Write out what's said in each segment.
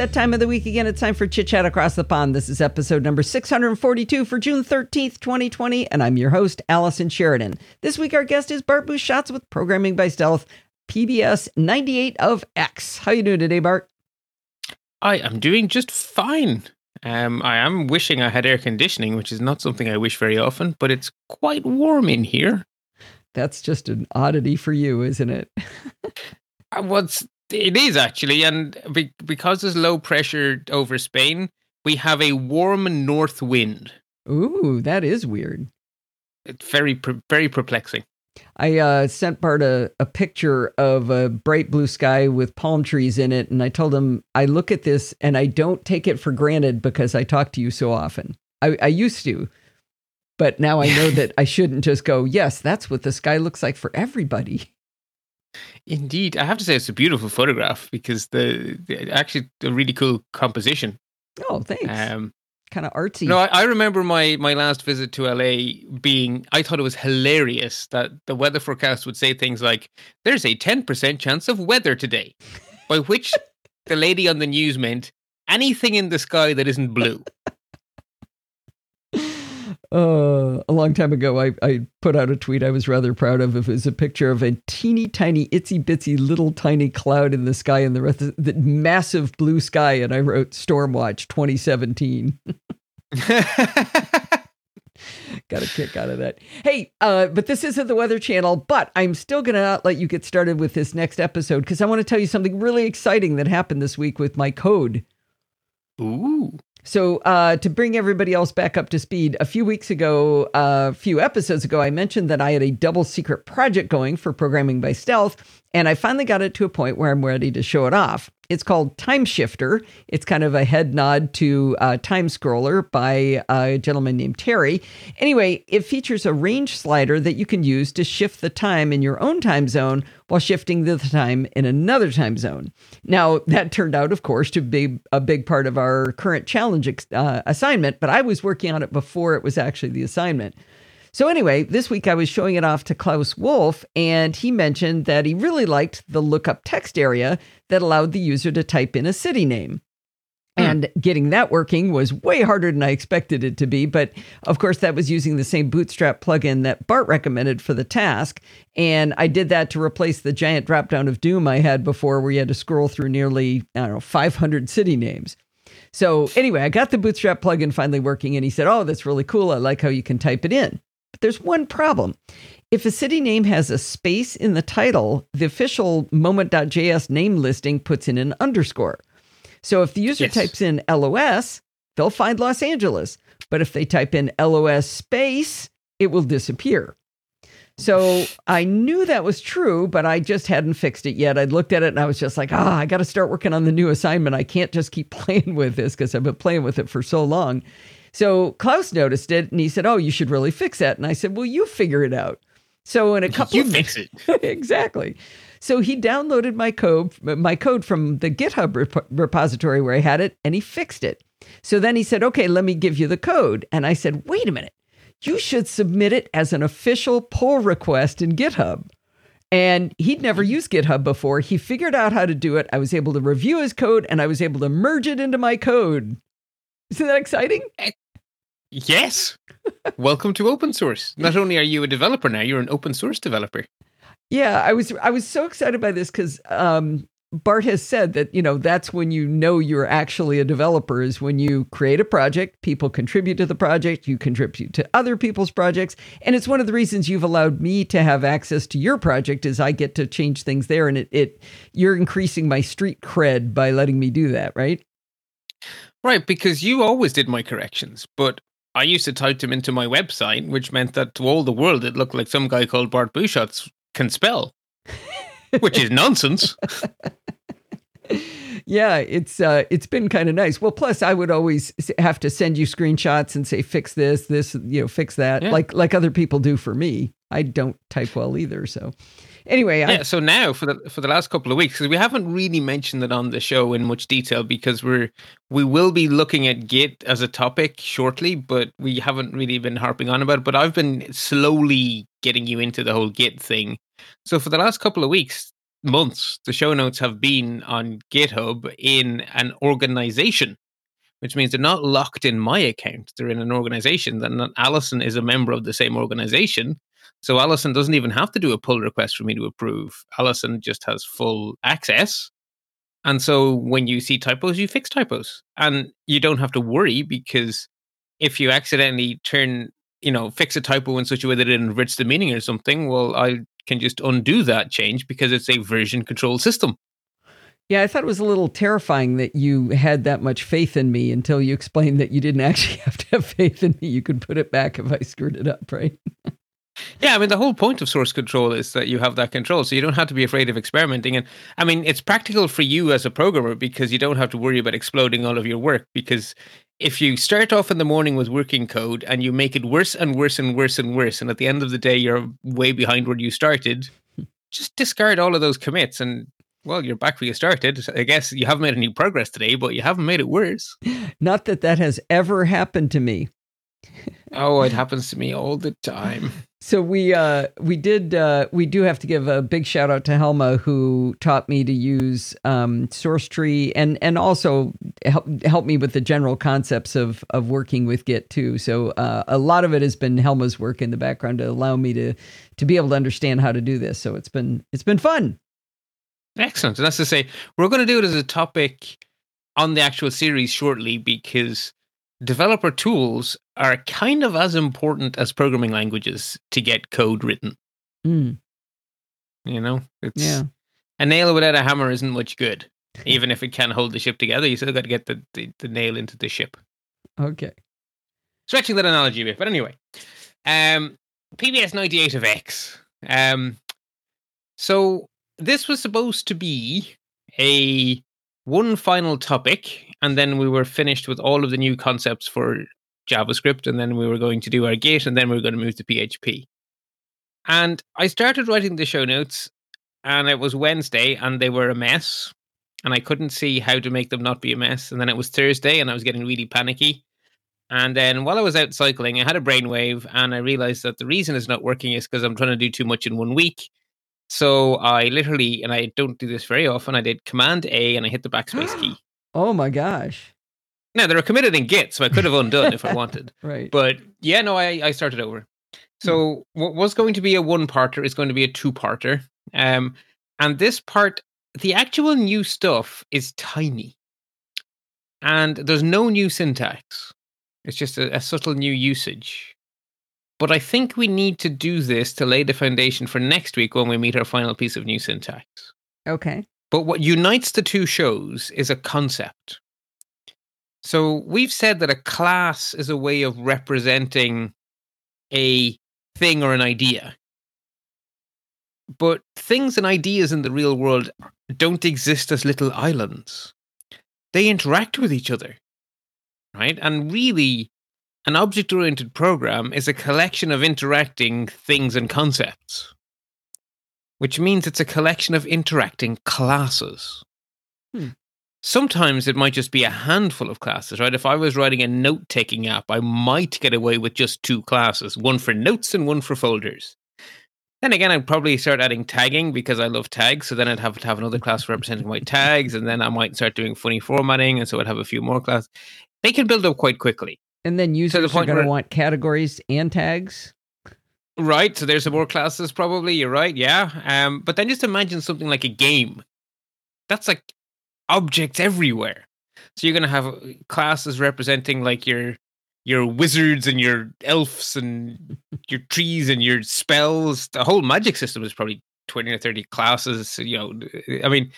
that time of the week again. It's time for Chit Chat Across the Pond. This is episode number 642 for June 13th, 2020, and I'm your host, Allison Sheridan. This week, our guest is Bart Busschots with Programming by Stealth, PBS 98 of X. How you doing today, Bart? I am doing just fine. Um, I am wishing I had air conditioning, which is not something I wish very often, but it's quite warm in here. That's just an oddity for you, isn't it? Uh, What's it is actually, and be, because there's low pressure over Spain, we have a warm north wind. Ooh, that is weird. It's very very perplexing. I uh, sent Bart a, a picture of a bright blue sky with palm trees in it, and I told him I look at this and I don't take it for granted because I talk to you so often. I, I used to, but now I know that I shouldn't just go, yes, that's what the sky looks like for everybody. Indeed, I have to say it's a beautiful photograph because the, the actually a really cool composition. Oh, thanks. Um, kind of artsy. No, I, I remember my my last visit to LA being. I thought it was hilarious that the weather forecast would say things like, "There's a ten percent chance of weather today," by which the lady on the news meant anything in the sky that isn't blue. Uh, a long time ago, I, I put out a tweet I was rather proud of. It was a picture of a teeny tiny, itsy bitsy, little tiny cloud in the sky and the rest of the massive blue sky. And I wrote Stormwatch 2017. Got a kick out of that. Hey, uh, but this isn't the Weather Channel, but I'm still going to not let you get started with this next episode because I want to tell you something really exciting that happened this week with my code. Ooh. So, uh, to bring everybody else back up to speed, a few weeks ago, a few episodes ago, I mentioned that I had a double secret project going for programming by stealth, and I finally got it to a point where I'm ready to show it off. It's called Time Shifter. It's kind of a head nod to uh, Time Scroller by a gentleman named Terry. Anyway, it features a range slider that you can use to shift the time in your own time zone while shifting the time in another time zone. Now, that turned out, of course, to be a big part of our current challenge uh, assignment, but I was working on it before it was actually the assignment. So, anyway, this week I was showing it off to Klaus Wolf, and he mentioned that he really liked the lookup text area that allowed the user to type in a city name. Hmm. And getting that working was way harder than I expected it to be. But of course, that was using the same Bootstrap plugin that Bart recommended for the task. And I did that to replace the giant dropdown of Doom I had before, where you had to scroll through nearly, I don't know, 500 city names. So, anyway, I got the Bootstrap plugin finally working, and he said, Oh, that's really cool. I like how you can type it in. But there's one problem. If a city name has a space in the title, the official moment.js name listing puts in an underscore. So if the user Yes. types in LOS, they'll find Los Angeles. But if they type in LOS space, it will disappear. So I knew that was true, but I just hadn't fixed it yet. I'd looked at it and I was just like, ah, I got to start working on the new assignment. I can't just keep playing with this because I've been playing with it for so long. So Klaus noticed it and he said, Oh, you should really fix that. And I said, Well, you figure it out. So in a couple You fix it. exactly. So he downloaded my code, my code from the GitHub rep- repository where I had it, and he fixed it. So then he said, "Okay, let me give you the code." And I said, "Wait a minute, you should submit it as an official pull request in GitHub." And he'd never mm-hmm. used GitHub before. He figured out how to do it. I was able to review his code, and I was able to merge it into my code. Isn't that exciting? Yes. Welcome to open source. Not only are you a developer now, you're an open source developer. Yeah, I was I was so excited by this because um, Bart has said that you know that's when you know you're actually a developer is when you create a project, people contribute to the project, you contribute to other people's projects, and it's one of the reasons you've allowed me to have access to your project is I get to change things there, and it it you're increasing my street cred by letting me do that, right? Right, because you always did my corrections, but I used to type them into my website, which meant that to all the world it looked like some guy called Bart Busschots can spell, which is nonsense. yeah, it's uh, it's been kind of nice. Well, plus I would always have to send you screenshots and say fix this, this, you know, fix that, Yeah. like like other people do for me. I don't type well either, so anyway, I, Yeah, so now for the for the last couple of weeks, because we haven't really mentioned it on the show in much detail, because we're we will be looking at Git as a topic shortly, but we haven't really been harping on about it. But I've been slowly getting you into the whole Git thing. So for the last couple of weeks, months, the show notes have been on GitHub in an organization, which means they're not locked in my account. They're in an organization. Then Allison is a member of the same organization. So Allison doesn't even have to do a pull request for me to approve. Allison just has full access. And so when you see typos, you fix typos. And you don't have to worry because if you accidentally turn, you know, fix a typo in such a way that it inverts the meaning or something, well, I can just undo that change because it's a version control system. Yeah, I thought it was a little terrifying that you had that much faith in me until you explained that you didn't actually have to have faith in me. You could put it back if I screwed it up, right? Yeah, I mean, the whole point of source control is that you have that control. So you don't have to be afraid of experimenting. And I mean, it's practical for you as a programmer because you don't have to worry about exploding all of your work. Because if you start off in the morning with working code and you make it worse and worse and worse and worse, and at the end of the day, you're way behind where you started, just discard all of those commits and well, you're back where you started. I guess you haven't made any progress today, but you haven't made it worse. Not that that has ever happened to me. oh, it happens to me all the time. So we uh, we did uh, we do have to give a big shout out to Helma who taught me to use um, Sourcetree and and also help help me with the general concepts of of working with Git too. So uh, a lot of it has been Helma's work in the background to allow me to to be able to understand how to do this. So it's been it's been fun. Excellent. And that's to say, we're going to do it as a topic on the actual series shortly because developer tools are kind of as important as programming languages to get code written. Mm. You know, it's Yeah. a nail without a hammer isn't much good. Even if it can hold the ship together, you still got to get the, the, the nail into the ship. Okay. Stretching that analogy a bit, but anyway, um, PBS ninety eight of X. Um, so this was supposed to be a one final topic, and then we were finished with all of the new concepts for JavaScript, and then we were going to do our Git, and then we were going to move to PHP. And I started writing the show notes, and it was Wednesday, and they were a mess, and I couldn't see how to make them not be a mess. And then it was Thursday, and I was getting really panicky. And then while I was out cycling, I had a brainwave, and I realized that the reason it's not working is because I'm trying to do too much in one week. So I literally, and I don't do this very often, I did Command A and I hit the backspace key. Oh my gosh. Now they're committed in Git, so I could have undone if I wanted. Right. But yeah, no, I, I started over. So what was going to be a one parter is going to be a two parter. Um, and this part, the actual new stuff is tiny. And there's no new syntax. It's just a, a subtle new usage. But I think we need to do this to lay the foundation for next week when we meet our final piece of new syntax. okay. But what unites the two shows is a concept. So we've said that a class is a way of representing a thing or an idea. But things and ideas in the real world don't exist as little islands. They interact with each other. Right? And really, an object oriented program is a collection of interacting things and concepts which means it's a collection of interacting classes. Hmm. Sometimes it might just be a handful of classes, right? If I was writing a note taking app, I might get away with just two classes one for notes and one for folders. Then again, I'd probably start adding tagging because I love tags. So then I'd have to have another class representing my tags. And then I might start doing funny formatting. And so I'd have a few more classes. They can build up quite quickly. And then users are point going to want categories and tags. Right. So there's some more classes, probably. You're right. Yeah. Um, but then just imagine something like a game. That's like objects everywhere. So you're going to have uh, classes representing like your your wizards and your elves and your trees and your spells. The whole magic system is probably 20 or 30 classes. You know, I mean,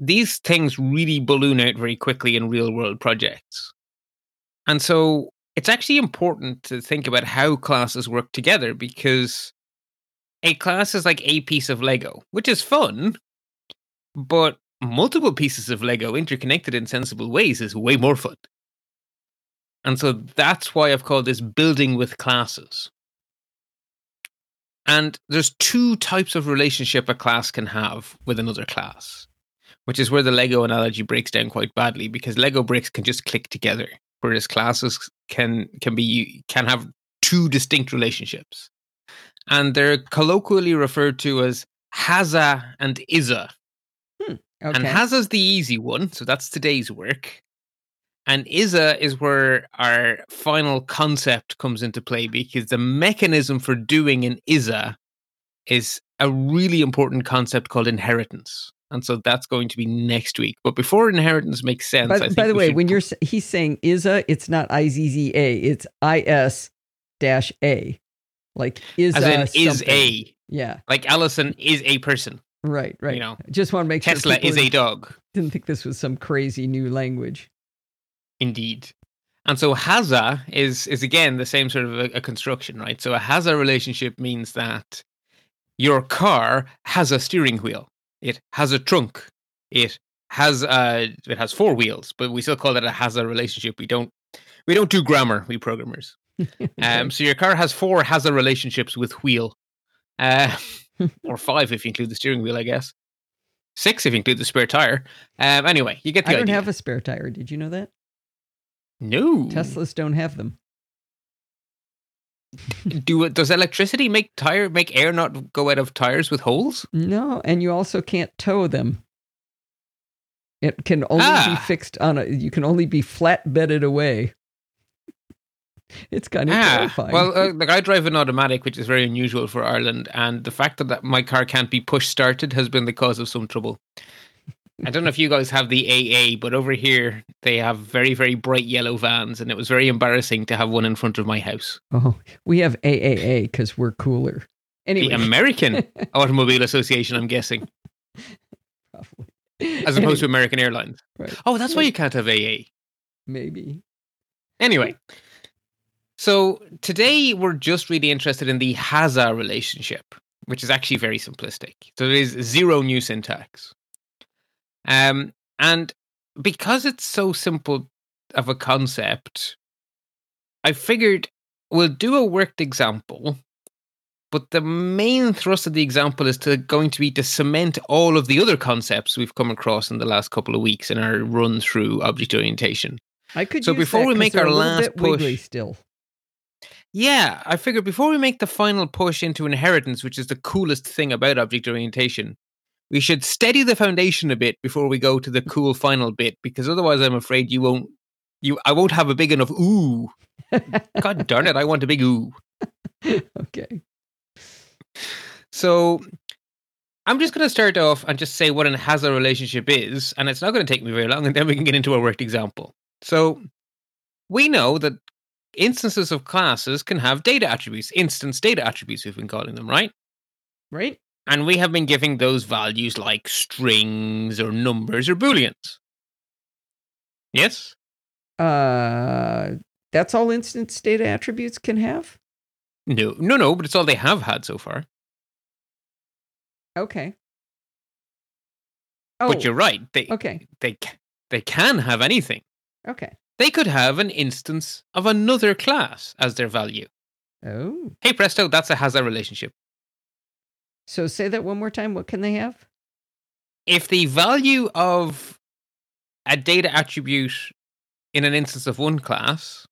these things really balloon out very quickly in real world projects. And so it's actually important to think about how classes work together because a class is like a piece of Lego, which is fun, but multiple pieces of Lego interconnected in sensible ways is way more fun. And so that's why I've called this building with classes. And there's two types of relationship a class can have with another class, which is where the Lego analogy breaks down quite badly because Lego bricks can just click together, whereas classes can can be can have two distinct relationships. And they're colloquially referred to as Haza and Iza hmm, Okay. And Haza's the easy one, so that's today's work. And Isa is where our final concept comes into play because the mechanism for doing an Isa is a really important concept called inheritance. And so that's going to be next week. But before inheritance makes sense, I by, think by the way, should when you're he's saying ISA, it's not I Z Z A, it's I S dash A, like is as in is a yeah, like Allison is a person. right, right. You know, just want to make Tesla sure Tesla is a dog. didn't think this was some crazy new language. Indeed. And so Haza is is again the same sort of a, a construction, right? So a Haza relationship means that your car has a steering wheel. It has a trunk. It has uh it has four wheels, but we still call it a Haza relationship. We don't we don't do grammar, we programmers. Um so your car has four Haza relationships with wheel. Uh or five if you include the steering wheel, I guess. Six if you include the spare tire. Um anyway, you get the I don't idea. have a spare tire. Did you know that? no. Teslas don't have them. Do does electricity make tire make air not go out of tires with holes No, and you also can't tow them. It can only be Ah. fixed on a. You can only be flat bedded away. It's kind of terrifying. well uh, like i drive an automatic which is very unusual for ireland and the fact that, that my car can't be push started has been the cause of some trouble i don't know if you guys have the aa but over here they have very very bright yellow vans and it was very embarrassing to have one in front of my house oh, we have AAA because we're cooler. Anyway, the american automobile association i'm guessing probably. as opposed to american airlines Right. oh that's why you can't have aa maybe. Anyway, so today we're just really interested in the Haza relationship, which is actually very simplistic. So there is zero new syntax. Um, and because it's so simple of a concept, I figured we'll do a worked example. But the main thrust of the example is to going to be to cement all of the other concepts we've come across in the last couple of weeks in our run through object orientation. I could. So before we make our last push- still. Yeah, I figured before we make the final push into inheritance, which is the coolest thing about object orientation, we should steady the foundation a bit before we go to the mm-hmm. cool final bit, because otherwise I'm afraid you won't you I won't have a big enough ooh. God darn it, I want a big ooh. okay. So I'm just going to start off and just say what an Haza relationship is, and it's not going to take me very long, and then we can get into a worked example. So we know that instances of classes can have data attributes, instance data attributes, we've been calling them, right? Right. And we have been giving those values like strings or numbers or booleans. Yes? Uh, that's all instance data attributes can have. No, no, no, but it's all they have had so far. Okay. Oh, But you're right. They okay. they they can have anything. Okay. They could have an instance of another class as their value. Oh, Hey presto, that's a has a relationship. So say that one more time. What can they have? If the value of a data attribute in an instance of one class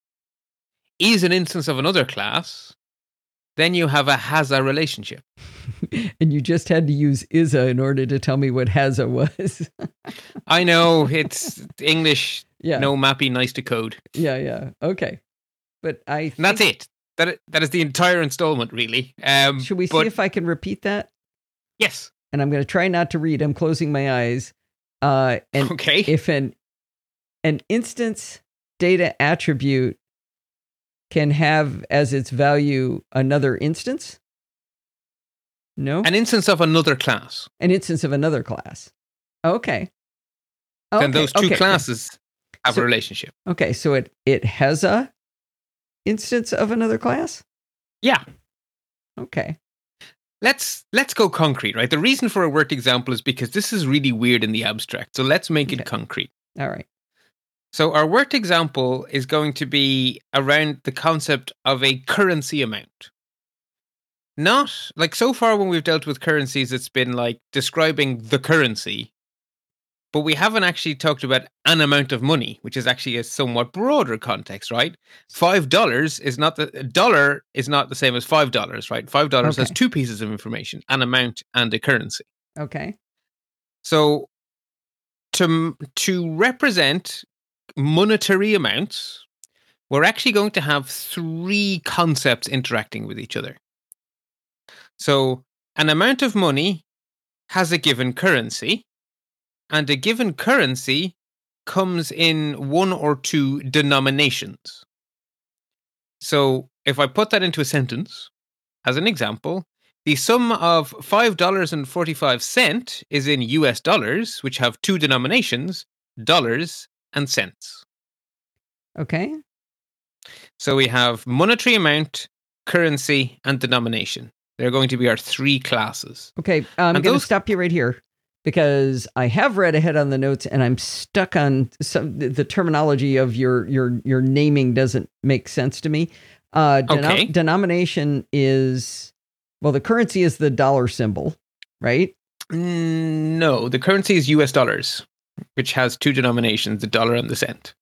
is an instance of another class, then you have a Haza relationship. and you just had to use ISA in order to tell me what Haza was. I know it's English, yeah. no mappy, nice to code. Yeah. Yeah. Okay. But I. And that's it. That that is the entire installment, really. Um, Should we see if I can repeat that? yes, And I'm going to try not to read. I'm closing my eyes. Uh, and okay. if an an instance data attribute can have as its value another instance no An instance of another class. an instance of another class okay Then those two okay, classes have So- a relationship. okay so it it has a instance of another class Yeah. okay Let's let's go concrete, right? The reason for a worked example is because this is really weird in the abstract. So let's make it concrete. all right So our worked example is going to be around the concept of a currency amount. Not like so far when we've dealt with currencies, it's been like describing the currency, but we haven't actually talked about an amount of money, which is actually a somewhat broader context, right? Five dollars is not the a dollar is not the same as five dollars, right? Five dollars has two pieces of information, an amount and a currency. okay So to to represent monetary amounts, we're actually going to have three concepts interacting with each other. So, an amount of money has a given currency, and a given currency comes in one or two denominations. So, if I put that into a sentence, as an example, the sum of $5.45 is in US dollars, which have two denominations, dollars and cents. Okay. So we have monetary amount, currency, and denomination. They're going to be our three classes. Okay. I'm going to those- stop you right here because I have read ahead on the notes and I'm stuck on some the, terminology of your your your naming doesn't make sense to me. Uh, denom- Okay. Denomination is well, the currency is the dollar symbol, right? Mm, No, the currency is US dollars, which has two denominations, the dollar and the cent.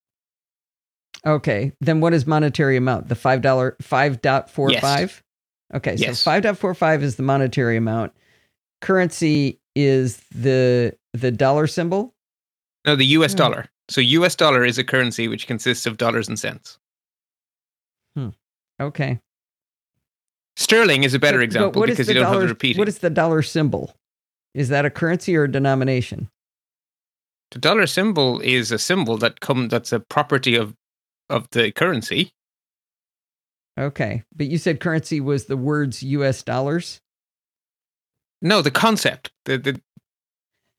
Okay. Then what is monetary amount? The five dollar five dot four five. Okay, so Yes. five dot four five is the monetary amount. Currency is the the dollar symbol. No, the US Hmm. dollar. So US dollar is a currency which consists of dollars and cents. Hmm. Okay. Sterling is a better But- but example what is because the you don't dollar, have the repeating. What is the dollar symbol? Is that a currency or a denomination? the dollar symbol is a symbol that come that's a property of of the currency. Okay, but you said currency was the words U.S. dollars. No, the concept. The the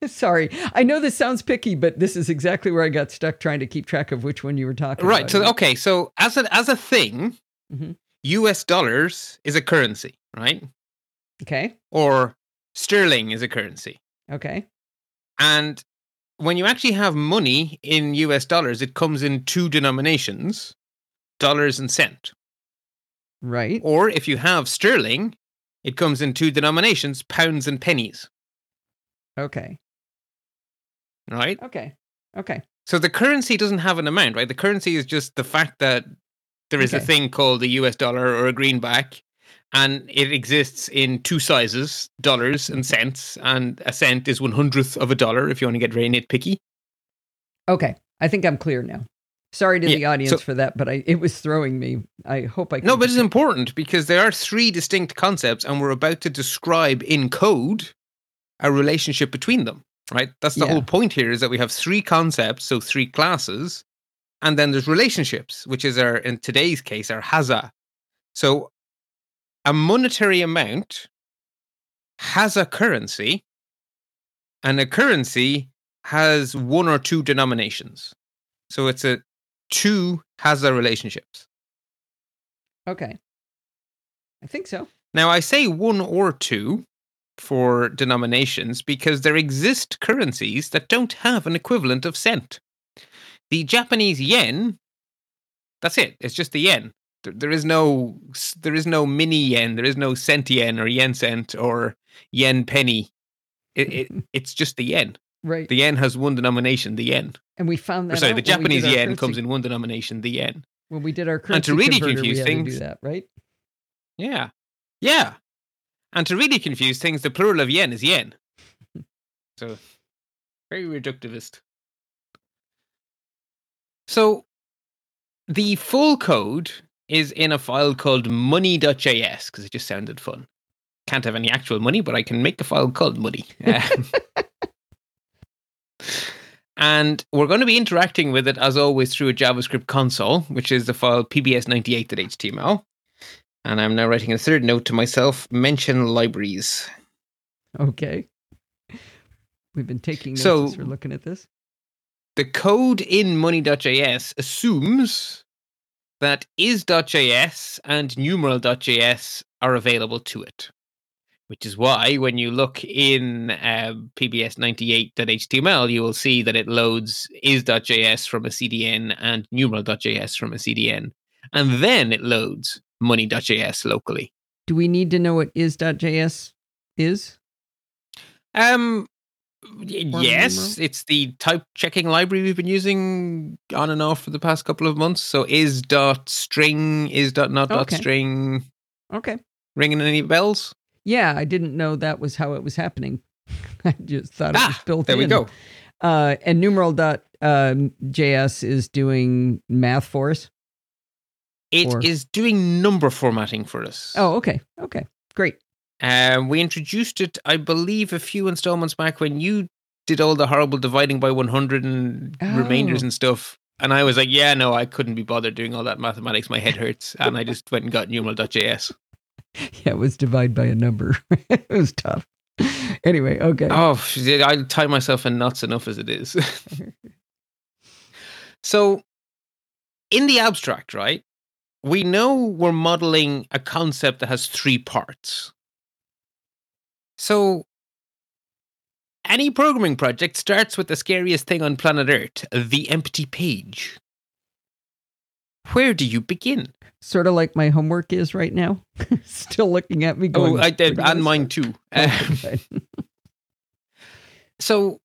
Sorry, I know this sounds picky, but this is exactly where I got stuck trying to keep track of which one you were talking right. about. Right. So okay, so as a as a thing, Mhm. US dollars is a currency, right? Okay. Or sterling is a currency. Okay. And when you actually have money in US dollars, it comes in two denominations, dollars and cent. Right. Or if you have sterling, it comes in two denominations, pounds and pennies, Okay. right? Okay. Okay. So the currency doesn't have an amount, right? The currency is just the fact that there is a thing called a US dollar or a greenback, and it exists in two sizes, dollars and cents, and a cent is one hundredth of a dollar if you want to get very nitpicky. Okay. I think I'm clear now. Sorry to Yeah, the audience so- for that, but I it was throwing me. I hope I No, but it's important because there are three distinct concepts, and we're about to describe in code a relationship between them, right? That's the Yeah. whole point here is that we have three concepts, so three classes, and then there's relationships, which is our, in today's case, our haza. So a monetary amount has a currency, and a currency has one or two denominations. So it's a two has their relationships. Okay. I think so. Now, I say one or two for denominations because there exist currencies that don't have an equivalent of cent. The Japanese yen, that's it. It's just the yen. There, there is no there is no mini yen. There is no cent yen or yen cent or yen penny. It, it it's just the yen. Right. The yen has one denomination, the yen. and we found Or that sorry, out the when we did Japanese yen currency- comes in one denomination, the yen. when we did our currency And to really converter, we confuse things- do that, right? Yeah. Yeah. And to really confuse things, the plural of yen is yen. so, very reductivist. So, the full code is in a file called money.js because it just sounded fun. Can't have any actual money, but I can make a file called money. Um, and we're going to be interacting with it as always through a JavaScript console, which is the file pbs98.html. And I'm now writing a third note to myself mention libraries. Okay. We've been taking notes So- as we're looking at this. The code in money.js assumes that is.js and numeral.js are available to it. Which is why when you look in uh, pbs98.html, you will see that it loads is.js from a CDN and numeral.js from a CDN. And then it loads money.js locally. Do we need to know what is.js is? Um, yes, it's the type checking library we've been using on and off for the past couple of months. So is dot string, is dot not dot Okay. string, Okay. ringing any bells? Yeah, I didn't know that was how it was happening. I just thought it was Ah, built there we in. go. Uh, and numeral dot um, is doing math for us. It Or- is doing number formatting for us. Oh, okay. Okay. Great. Um, we introduced it, I believe, a few installments back when you did all the horrible dividing by 100 and remainders Oh. and stuff. And I was like, yeah, no, I couldn't be bothered doing all that mathematics. My head hurts. And I just went and got numeral.js. Yeah, it was divide by a number. it was tough. Anyway, okay. Oh, I tie myself in knots enough as it is. so, in the abstract, right, we know we're modeling a concept that has three parts. So, any programming project starts with the scariest thing on planet Earth the empty page. Where do you begin? Sort of like my homework is right now. Still looking at me going. Oh, I did, "Where do and mine too. Um, so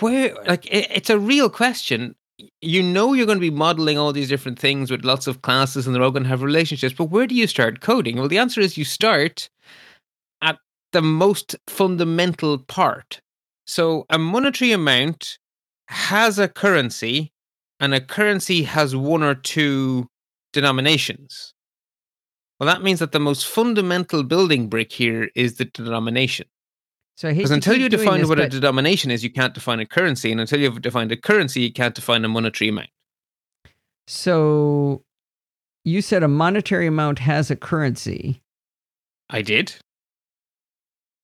where like it, it's a real question you know you're going to be modeling all these different things with lots of classes and they're all going to have relationships but where do you start coding well the answer is you start at the most fundamental part so a monetary amount has a currency and a currency has one or two denominations well that means that the most fundamental building brick here is the denomination So because until you define this, what a denomination is, you can't define a currency. And until you've defined a currency, you can't define a monetary amount. So you said a monetary amount has a currency. I did.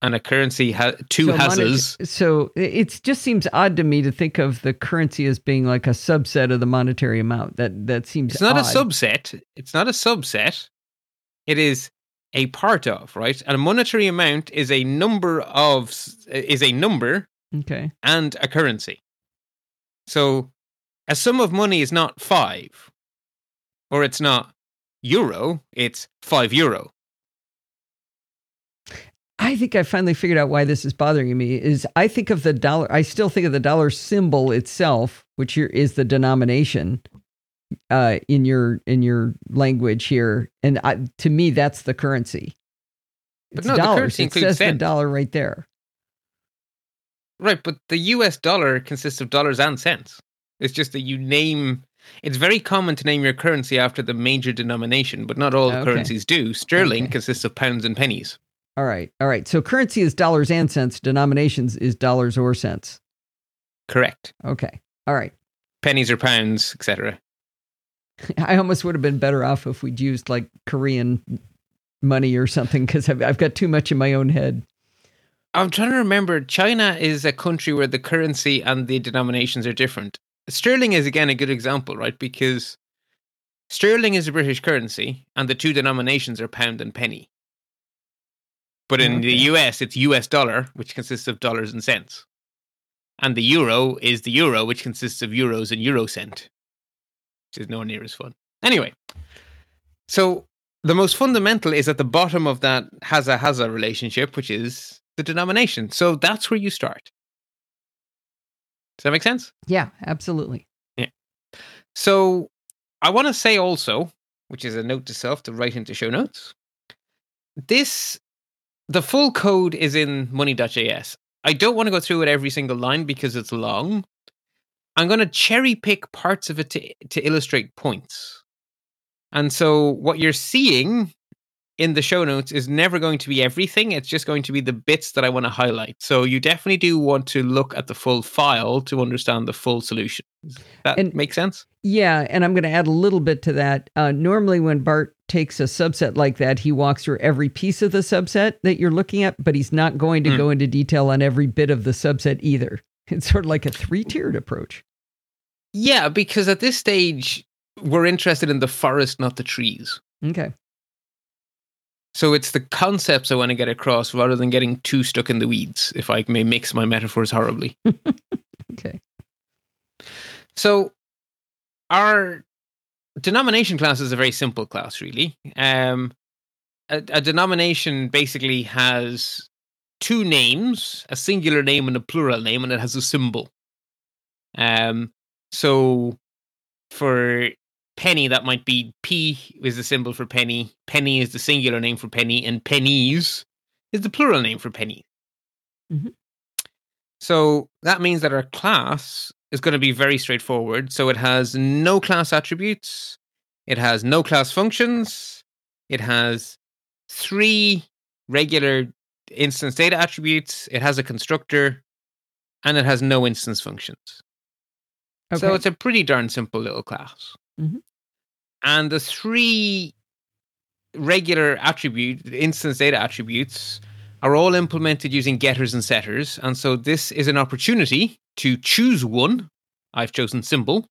And a currency has two so monet- So it it just seems odd to me to think of the currency as being like a subset of the monetary amount. That that seems It's not odd. a subset. It's not a subset. It is a part of, right? And a monetary amount is a number of is a number Okay. and a currency. So a sum of money is not five, or it's not euro, it's five euro. I think I finally figured out why this is bothering me. Is I think of the dollar. I still think of the dollar symbol itself, which here is the denomination uh, in your in your language here, and I, to me, that's the currency. But It's no, the dollars. currency it includes says the dollar right there. Right, but the US dollar consists of dollars and cents. It's just that you name it's very common to name your currency after the major denomination, but not all Okay. currencies do. Sterling Okay. consists of pounds and pennies. All right, all right. So currency is dollars and cents. Denominations is dollars or cents. Correct. Okay. All right. Pennies or pounds, etc. I almost would have been better off if we'd used like Korean money or something because I've, I've got too much in my own head. I'm trying to remember China is a country where the currency and the denominations are different. Sterling is again a good example, right? Because sterling is a British currency and the two denominations are pound and penny. But in mm, the US, it's US dollar, which consists of dollars and cents. And the euro is the euro, which consists of euros and euro cent, which is nowhere near as fun. Anyway, so the most fundamental is at the bottom of that has a has a relationship, which is the denomination. So that's where you start. Does that make sense? Yeah, absolutely. Yeah. So I want to say also, which is a note to self to write into show notes. This, the full code is in money.js. I don't want to go through it every single line because it's long. I'm going to cherry pick parts of it to, to illustrate points. And so what you're seeing in the show notes is never going to be everything. It's just going to be the bits that I want to highlight. So you definitely do want to look at the full file to understand the full solution. Does that And- make sense? Yeah, and I'm going to add a little bit to that. Uh, normally, when Bart takes a subset like that, he walks through every piece of the subset that you're looking at, but he's not going to Hmm. go into detail on every bit of the subset either. It's sort of like a three tiered approach. Yeah, because at this stage, we're interested in the forest, not the trees. Okay. So it's the concepts I want to get across rather than getting too stuck in the weeds, if I may mix my metaphors horribly. Okay. So our denomination class is a very simple class, really. Um, a, a denomination basically has two names, a singular name and a plural name, and it has a symbol. Um, so for penny, that might be P is the symbol for penny, penny is the singular name for penny, and pennies is the plural name for penny. Mhm. So that means that our class is going to be very straightforward. So it has no class attributes, it has no class functions, it has three regular instance data attributes, it has a constructor, and it has no instance functions. Okay. So it's a pretty darn simple little class. Mhm. And the three regular attribute instance data attributes are all implemented using getters and setters. And so this is an opportunity to choose one. I've chosen symbol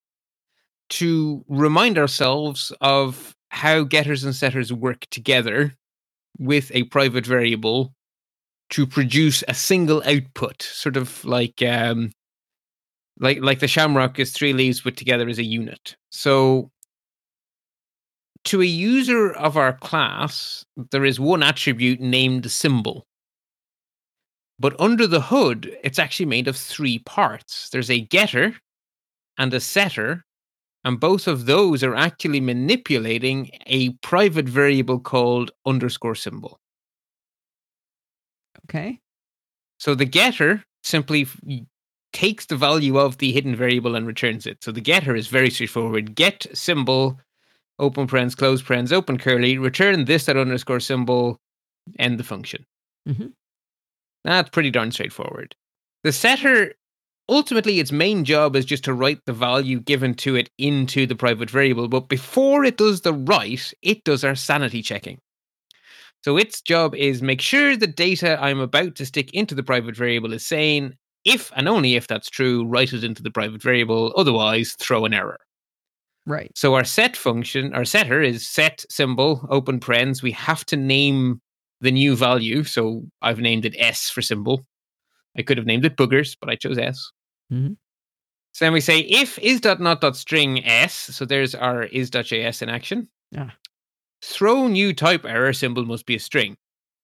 to remind ourselves of how getters and setters work together with a private variable to produce a single output, sort of like um, like like the shamrock is three leaves put together as a unit. So to a user of our class, there is one attribute named symbol. But under the hood, it's actually made of three parts. There's a getter and a setter, and both of those are actually manipulating a private variable called underscore symbol. okay. So the getter simply takes the value of the hidden variable and returns it. So the getter is very straightforward. Get symbol, open parens, close parens, open curly, return this that underscore symbol, end the function. Mhm. That's pretty darn straightforward. The setter, ultimately, its main job is just to write the value given to it into the private variable. But before it does the write, it does our sanity checking. So its job is make sure the data I'm about to stick into the private variable is sane. If and only if that's true, write it into the private variable. Otherwise, throw an error. Right. So our set function, our setter is set symbol, open parens. We have to name the new value. So I've named it S for symbol. I could have named it boogers, but I chose S. Mhm. So then we say if is dot not dot string S. So there's our is.js in action. Yeah. Throw new type error symbol must be a string.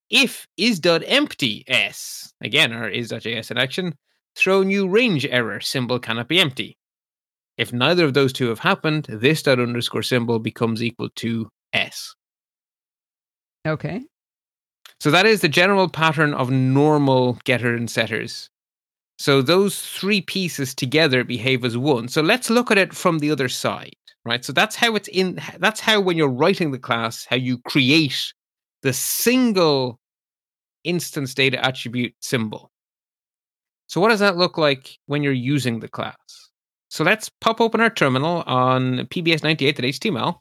If is dot empty S. Again, our is.js in action. Throw new range error symbol cannot be empty. If neither of those two have happened, this dot underscore symbol becomes equal to S. Okay. So that is the general pattern of normal getter and setters. So those three pieces together behave as one. So let's look at it from the other side, right? So that's how it's in that's how when you're writing the class, how you create the single instance data attribute symbol. So what does that look like when you're using the class? So let's pop open our terminal on pbs98.html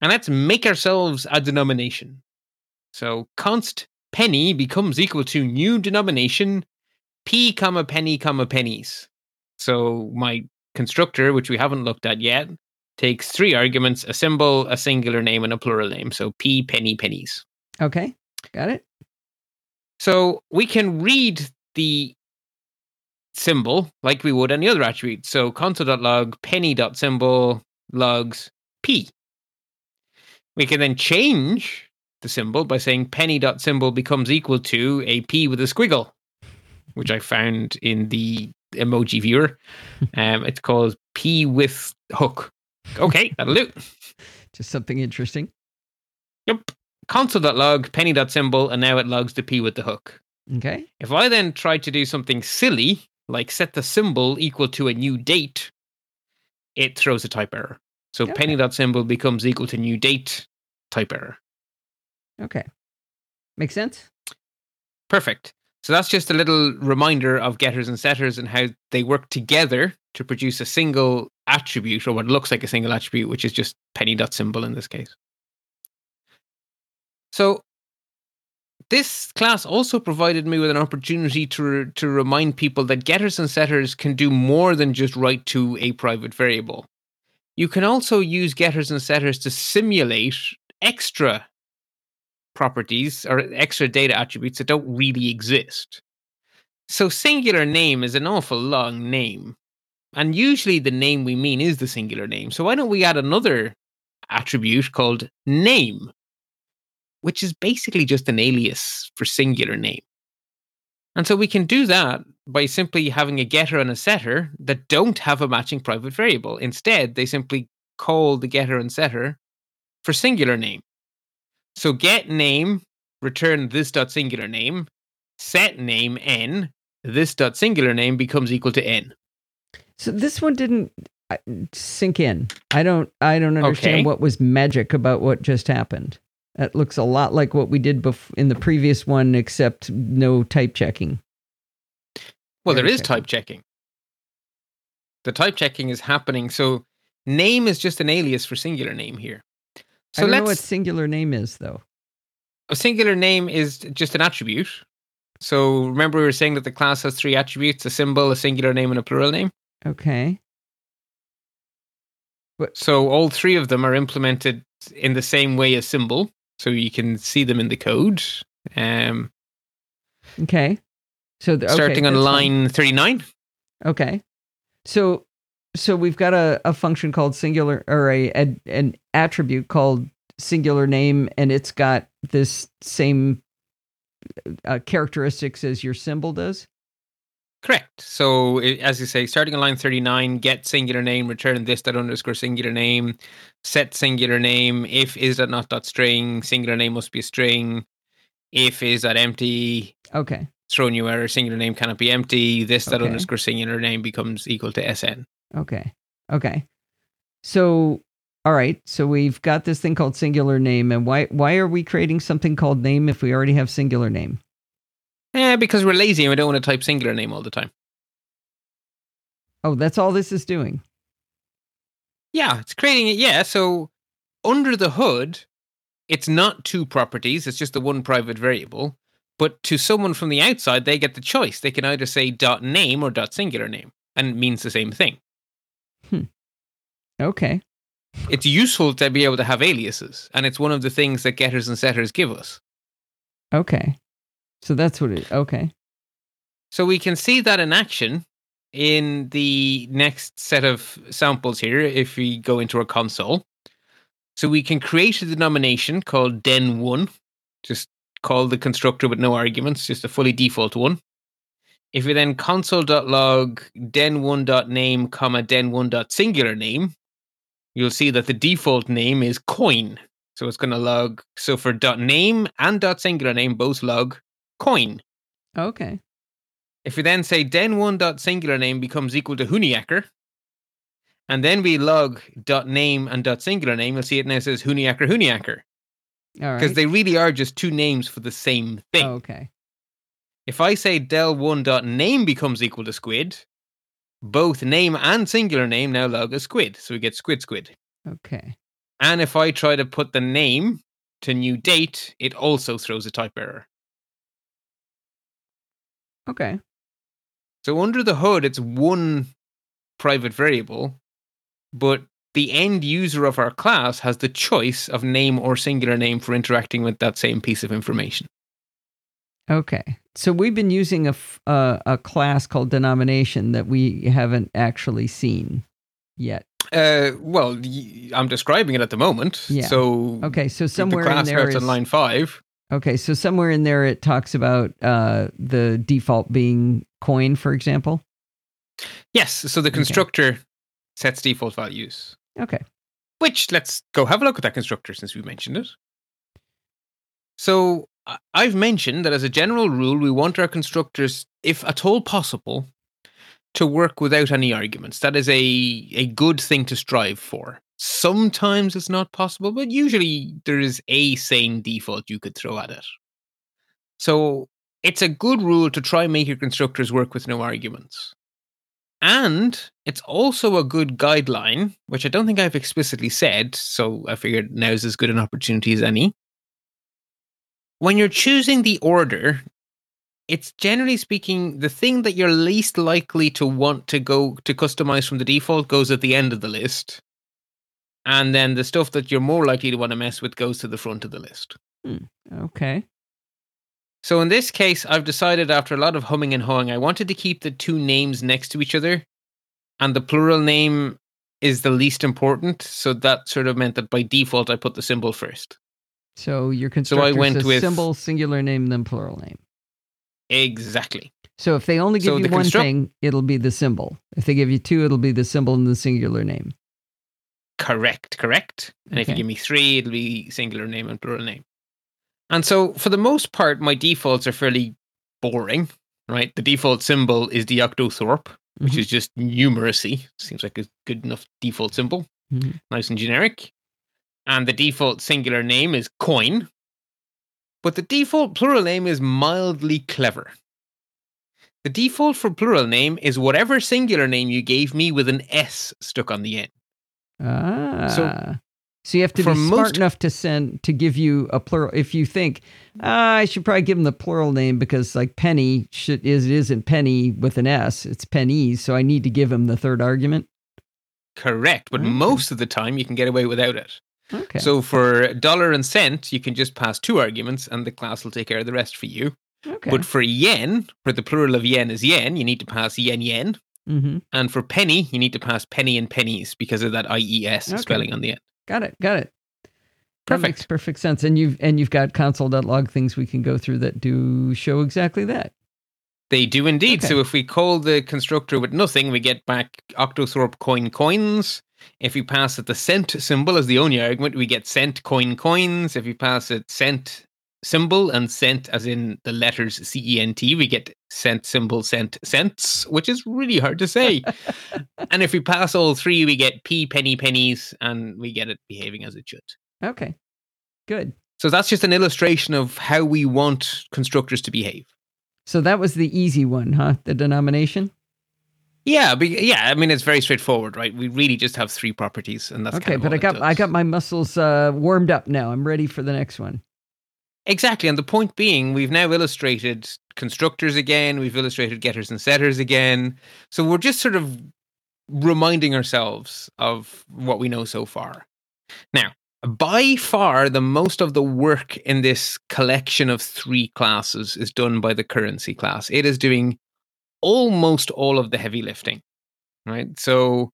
and let's make ourselves a denomination. So const penny becomes equal to new denomination p comma penny comma pennies. So my constructor, which we haven't looked at yet, takes three arguments: a symbol, a singular name, and a plural name. So p penny pennies. Okay. Got it. So we can read the symbol like we would any other attribute. So console.log penny.symbol logs p. We can then change the symbol by saying penny dot symbol becomes equal to a p with a squiggle, which I found in the emoji viewer. Um, it's called p with hook. Okay, that'll do. Just something interesting. Yep. Console.log penny.symbol, and now it logs the p with the hook. Okay. If I then try to do something silly, like set the symbol equal to a new date, it throws a type error. So Okay. penny.symbol becomes equal to new date, type error. Okay. Makes sense? Perfect. So that's just a little reminder of getters and setters and how they work together to produce a single attribute or what looks like a single attribute, which is just penny dot symbol in this case. So this class also provided me with an opportunity to to remind people that getters and setters can do more than just write to a private variable. You can also use getters and setters to simulate extra properties or extra data attributes that don't really exist. So singular name is an awful long name. And usually the name we mean is the singular name. So why don't we add another attribute called name, which is basically just an alias for singular name. And so we can do that by simply having a getter and a setter that don't have a matching private variable. Instead, they simply call the getter and setter for singular name. So get name, return this dot singular name, set name n, this dot singular name becomes equal to n. So this one didn't sink in. I don't. I don't understand Okay. what was magic about what just happened. That looks a lot like what we did bef- in the previous one, except no type checking. Well, there is type checking. The type checking is happening. So name is just an alias for singular name here. So I don't let's know what singular name is though. a singular name is just an attribute. So remember we were saying that the class has three attributes, a symbol, a singular name, and a plural name. Okay. So all three of them are implemented in the same way as symbol. So you can see them in the code. Um, Okay. So the, okay, starting on line 39. Okay. So so we've got a, a function called singular or a, a an attribute called singular name and it's got this same uh, characteristics as your symbol does. Correct. So, i- as you say, starting on line 39, get singular name, return this dot underscore singular name, set singular name. If is that not dot string, singular name must be a string. If is that empty, Okay. throw new error, singular name cannot be empty. This dot Okay. underscore singular name becomes equal to SN. Okay. Okay. So all right. So we've got this thing called singular name and why why are we creating something called name if we already have singular name? Eh, because we're lazy and we don't want to type singular name all the time. Oh, that's all this is doing. Yeah, it's creating it. Yeah. So, under the hood, it's not two properties, it's just the one private variable. But to someone from the outside, they get the choice. They can either say dot name or dot singular name, and it means the same thing. Hmm. Okay. It's useful to be able to have aliases, and it's one of the things that getters and setters give us. Okay. So that's what it okay. So we can see that in action in the next set of samples here if we go into our console. So we can create a denomination called den1, just call the constructor with no arguments, just a fully default one. If we then console.log den1.name, comma den1.singular name, you'll see that the default name is coin. So it's going to log, so for dot name and dot singular name, both log coin. Okay. If we then say den1 dot singular name becomes equal to Huniacker, and then we log dot name and dot singular name, you'll see it now says Huniacker Huniacker because right. they really are just two names for the same thing. okay. If I say del1 dot name becomes equal to squid, both name and singular name now log as squid, so we get squid squid. Okay. And if I try to put the name to new date, it also throws a type error. Okay. So under the hood, it's one private variable, but the end user of our class has the choice of name or singular name for interacting with that same piece of information. Okay. So we've been using a uh, a class called denomination that we haven't actually seen yet. Uh, well, I'm describing it at the moment. Yeah. So Okay. So the somewhere in class there starts is on line five. okay. So somewhere in there it talks about uh, the default being coin, for example. Yes. So the Okay. constructor sets default values. Okay. Which let's go have a look at that constructor since we mentioned it. So I've mentioned that as a general rule, we want our constructors, if at all possible, to work without any arguments. That is a, a good thing to strive for. Sometimes it's not possible, but usually there is a sane default you could throw at it. So it's a good rule to try and make your constructors work with no arguments. And it's also a good guideline, which I don't think I've explicitly said, so I figured now's as good an opportunity as any. When you're choosing the order, it's generally speaking the thing that you're least likely to want to go to customize from the default goes at the end of the list. And then the stuff that you're more likely to want to mess with goes to the front of the list. Hmm, okay. So in this case, I've decided after a lot of humming and hawing, I wanted to keep the two names next to each other, and the plural name is the least important. So that sort of meant that by default, I put the symbol first. So your constructor went says with- symbol, singular name, then plural name. Exactly. So if they only give So you one construct- thing, it'll be the symbol. If they give you two, it'll be the symbol and the singular name. Correct, correct. And if you give me three, it'll be singular name and plural name. And so, for the most part, my defaults are fairly boring, right? The default symbol is the octothorpe, which Mhm. is just numeracy. Seems like a good enough default symbol. Mhm. Nice and generic. And the default singular name is coin. But the default plural name is mildly clever. The default for plural name is whatever singular name you gave me with an S stuck on the end. Ah. So, you have to be smart enough to send to give you a plural. If you think ah, I should probably give them the plural name because like penny should is it isn't penny with an S, it's pennies. So I need to give him the third argument. Correct. But Okay. most of the time you can get away without it. Okay. So for dollar and cent, you can just pass two arguments and the class will take care of the rest for you. okay. But for yen, where the plural of yen is yen, you need to pass yen yen. hmm And for penny, you need to pass penny and pennies because of that IES Okay. spelling on the end. Got it. Got it. That makes Perfect. perfect sense. And you've and you've got console.log things we can go through that do show exactly that. They do indeed. Okay. So if we call the constructor with nothing, we get back octothorpe coin coins. If we pass it the cent symbol as the only argument, we get cent coin coins. If we pass it cent symbol and cent as in the letters C E N T, we get cent symbol cent cents, which is really hard to say. and if we pass all three, we get p penny pennies, and we get it behaving as it should. Okay. Good. So that's just an illustration of how we want constructors to behave. So that was the easy one, huh? The denomination. Yeah, be, yeah. I mean, it's very straightforward, right? We really just have three properties, and that's okay, but I got I got my muscles uh, warmed up now. I'm ready for the next one. exactly. And the point being, we've now illustrated constructors again. We've illustrated getters and setters again. So we're just sort of reminding ourselves of what we know so far. Now, by far, the most of the work in this collection of three classes is done by the currency class. It is doing almost all of the heavy lifting, right? So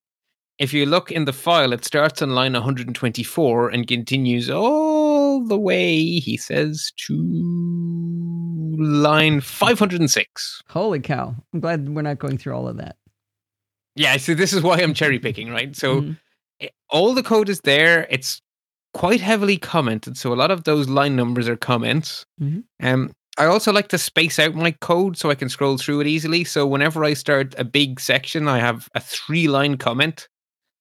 if you look in the file, it starts on line 124 and continues all the way, he says, to line 506. Holy cow! I'm glad we're not going through all of that. Yeah, so this is why I'm cherry picking, right? So Mhm. it- all the code is there. It's quite heavily commented, so a lot of those line numbers are comments. Mhm. Um, I also like to space out my code so I can scroll through it easily. So whenever I start a big section, I have a three-line comment,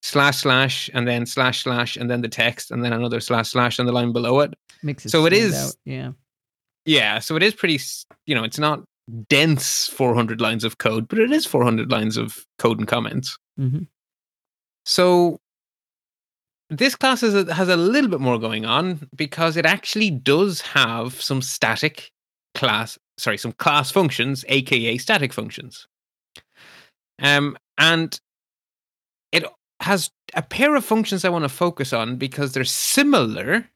slash slash, and then slash slash, and then the text, and then another slash slash on the line below it. makes it so it is- out. Yeah. Yeah, so it is pretty. You know, it's not dense 400 lines of code, but it is 400 lines of code and comments. hmm So this class a, has a little bit more going on because it actually does have some static class, sorry, some class functions, aka static functions. Um, and it has a pair of functions I want to focus on because they're similar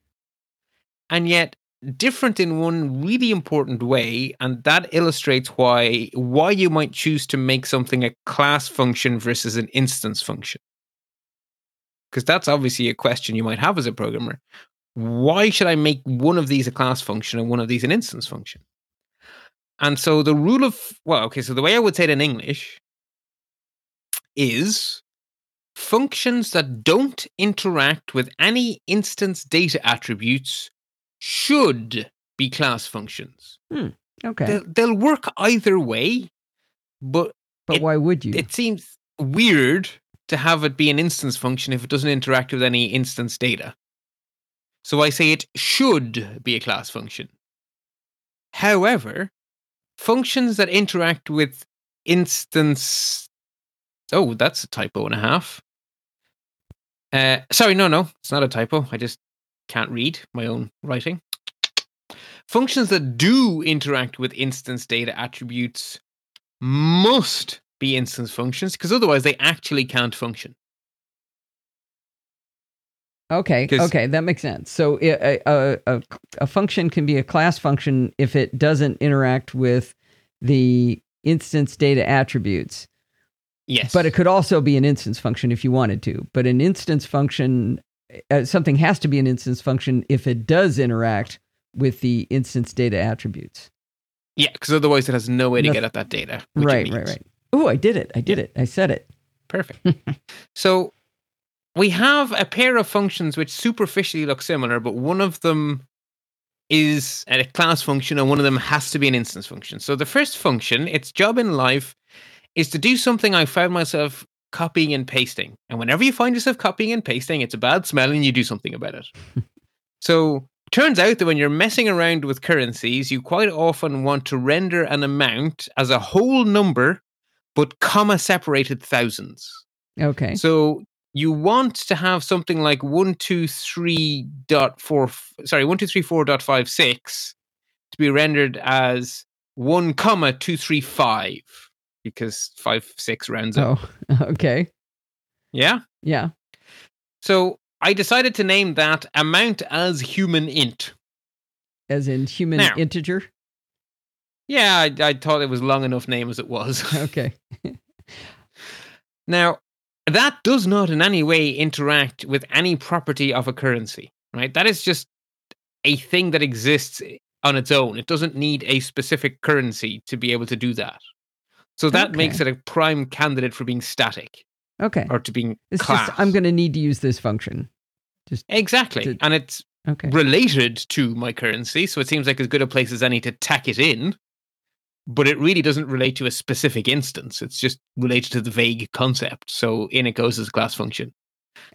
and yet different in one really important way and that illustrates why why you might choose to make something a class function versus an instance function. Because that's obviously a question you might have as a programmer. Why should i make one of these a class function and one of these an instance function and so the rule of well okay so the way i would say it in english is functions that don't interact with any instance data attributes should be class functions hmm, Okay. they'll, they'll work either way but but it- why would you? it seems weird to have it be an instance function if it doesn't interact with any instance data. So I say it should be a class function. However, functions that interact with instance. Oh, that's a typo and a half. Uh, sorry, no, no, it's not a typo. I just can't read my own writing. Functions that do interact with instance data attributes must be instance functions because otherwise they actually can't function. Okay. 'Cause- Okay, that makes sense. So a a a function can be a class function if it doesn't interact with the instance data attributes, Yes. but it could also be an instance function if you wanted to. But an instance function, uh, something has to be an instance function if it does interact with the instance data attributes. yeah, because otherwise it has no way to Noth- get at that data. which it Right, right, right. Oh, I did it. I did it. I said it. Perfect. so we have a pair of functions which superficially look similar, but one of them is a class function, and one of them has to be an instance function. So the first function, its job in life is to do something I found myself copying and pasting. And whenever you find yourself copying and pasting, it's a bad smell and you do something about it. so turns out that when you're messing around with currencies, you quite often want to render an amount as a whole number, but comma separated thousands. Okay. So you want to have something like 123.4 sorry 1234.56 to be rendered as 1 comma 235 because 5 6 rounds up. Oh, okay. Yeah? Yeah. So I decided to name that amount as human int. As in human Now- integer. Yeah, I, I thought it was long enough name as it was. Okay. Now, that does not in any way interact with any property of a currency, right? That is just a thing that exists on its own. It doesn't need a specific currency to be able to do that. So that Okay. makes it a prime candidate for being static Okay. or to being It's class. just I'm going to need to use this function. Just exactly, to- and it's Okay. related to my currency, so it seems like as good a place as any to tack it in. But it really doesn't relate to a specific instance. It's just related to the vague concept. So in it goes as a class function.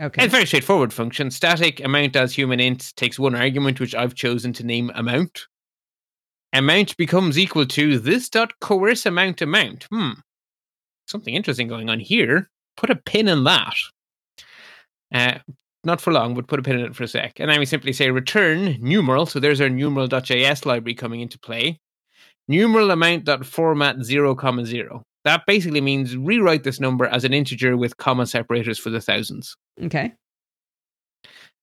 Okay. And very straightforward function. Static amount as human int takes one argument, which I've chosen to name amount. Amount becomes equal to this dot coerce amount amount. Hmm. Something interesting going on here. Put a pin in that. Uh, not for long, but put a pin in it for a sec. And then we simply say return numeral. So there's our numeral.js library coming into play. Numeral amount dot format zero comma zero. That basically means rewrite this number as an integer with comma separators for the thousands okay.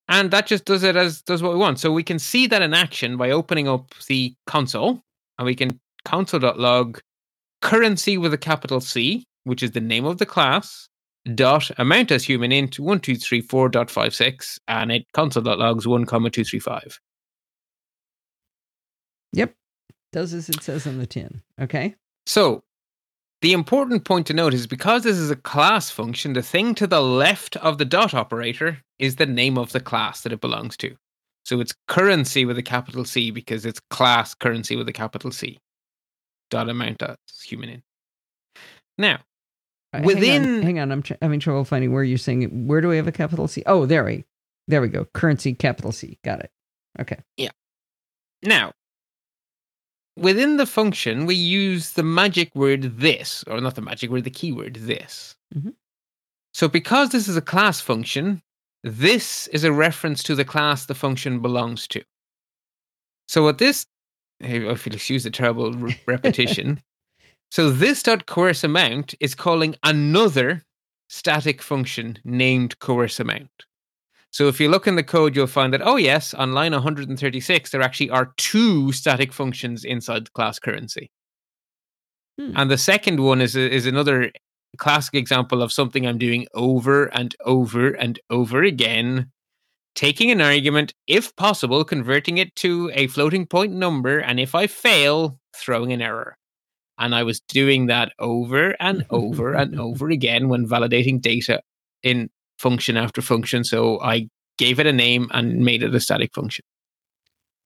and that just does it as does what we want. So we can see that in action by opening up the console, and we can console.log currency with a capital C, which is the name of the class, dot amount as human int one two three four dot five six, and it console.logs one comma two three five. Yep. Does as it says on the tin. Okay. So the important point to note is because this is a class function, the thing to the left of the dot operator is the name of the class that it belongs to. So it's currency with a capital C because it's class currency with a capital C. Dot amount that's human in. Now, Uh, hang on, Within- hang on, I'm tr- having trouble finding where you're saying it. Where do we have a capital C? Oh, there we, there we go. Currency capital C. Got it. Okay. Yeah. Now, within the function, we use the magic word this, or not the magic word, the keyword this. Mhm. So because this is a class function, this is a reference to the class the function belongs to. So what this, if you'll excuse the terrible re- repetition, so this dot coerce amount is calling another static function named coerce amount. So if you look in the code, you'll find that, oh, yes, on line 136, there actually are two static functions inside the class currency. Hmm. And the second one is, is another classic example of something I'm doing over and over and over again, taking an argument, if possible, converting it to a floating point number, and if I fail, throwing an error. And I was doing that over and over and over again when validating data in function after function. So I gave it a name and made it a static function.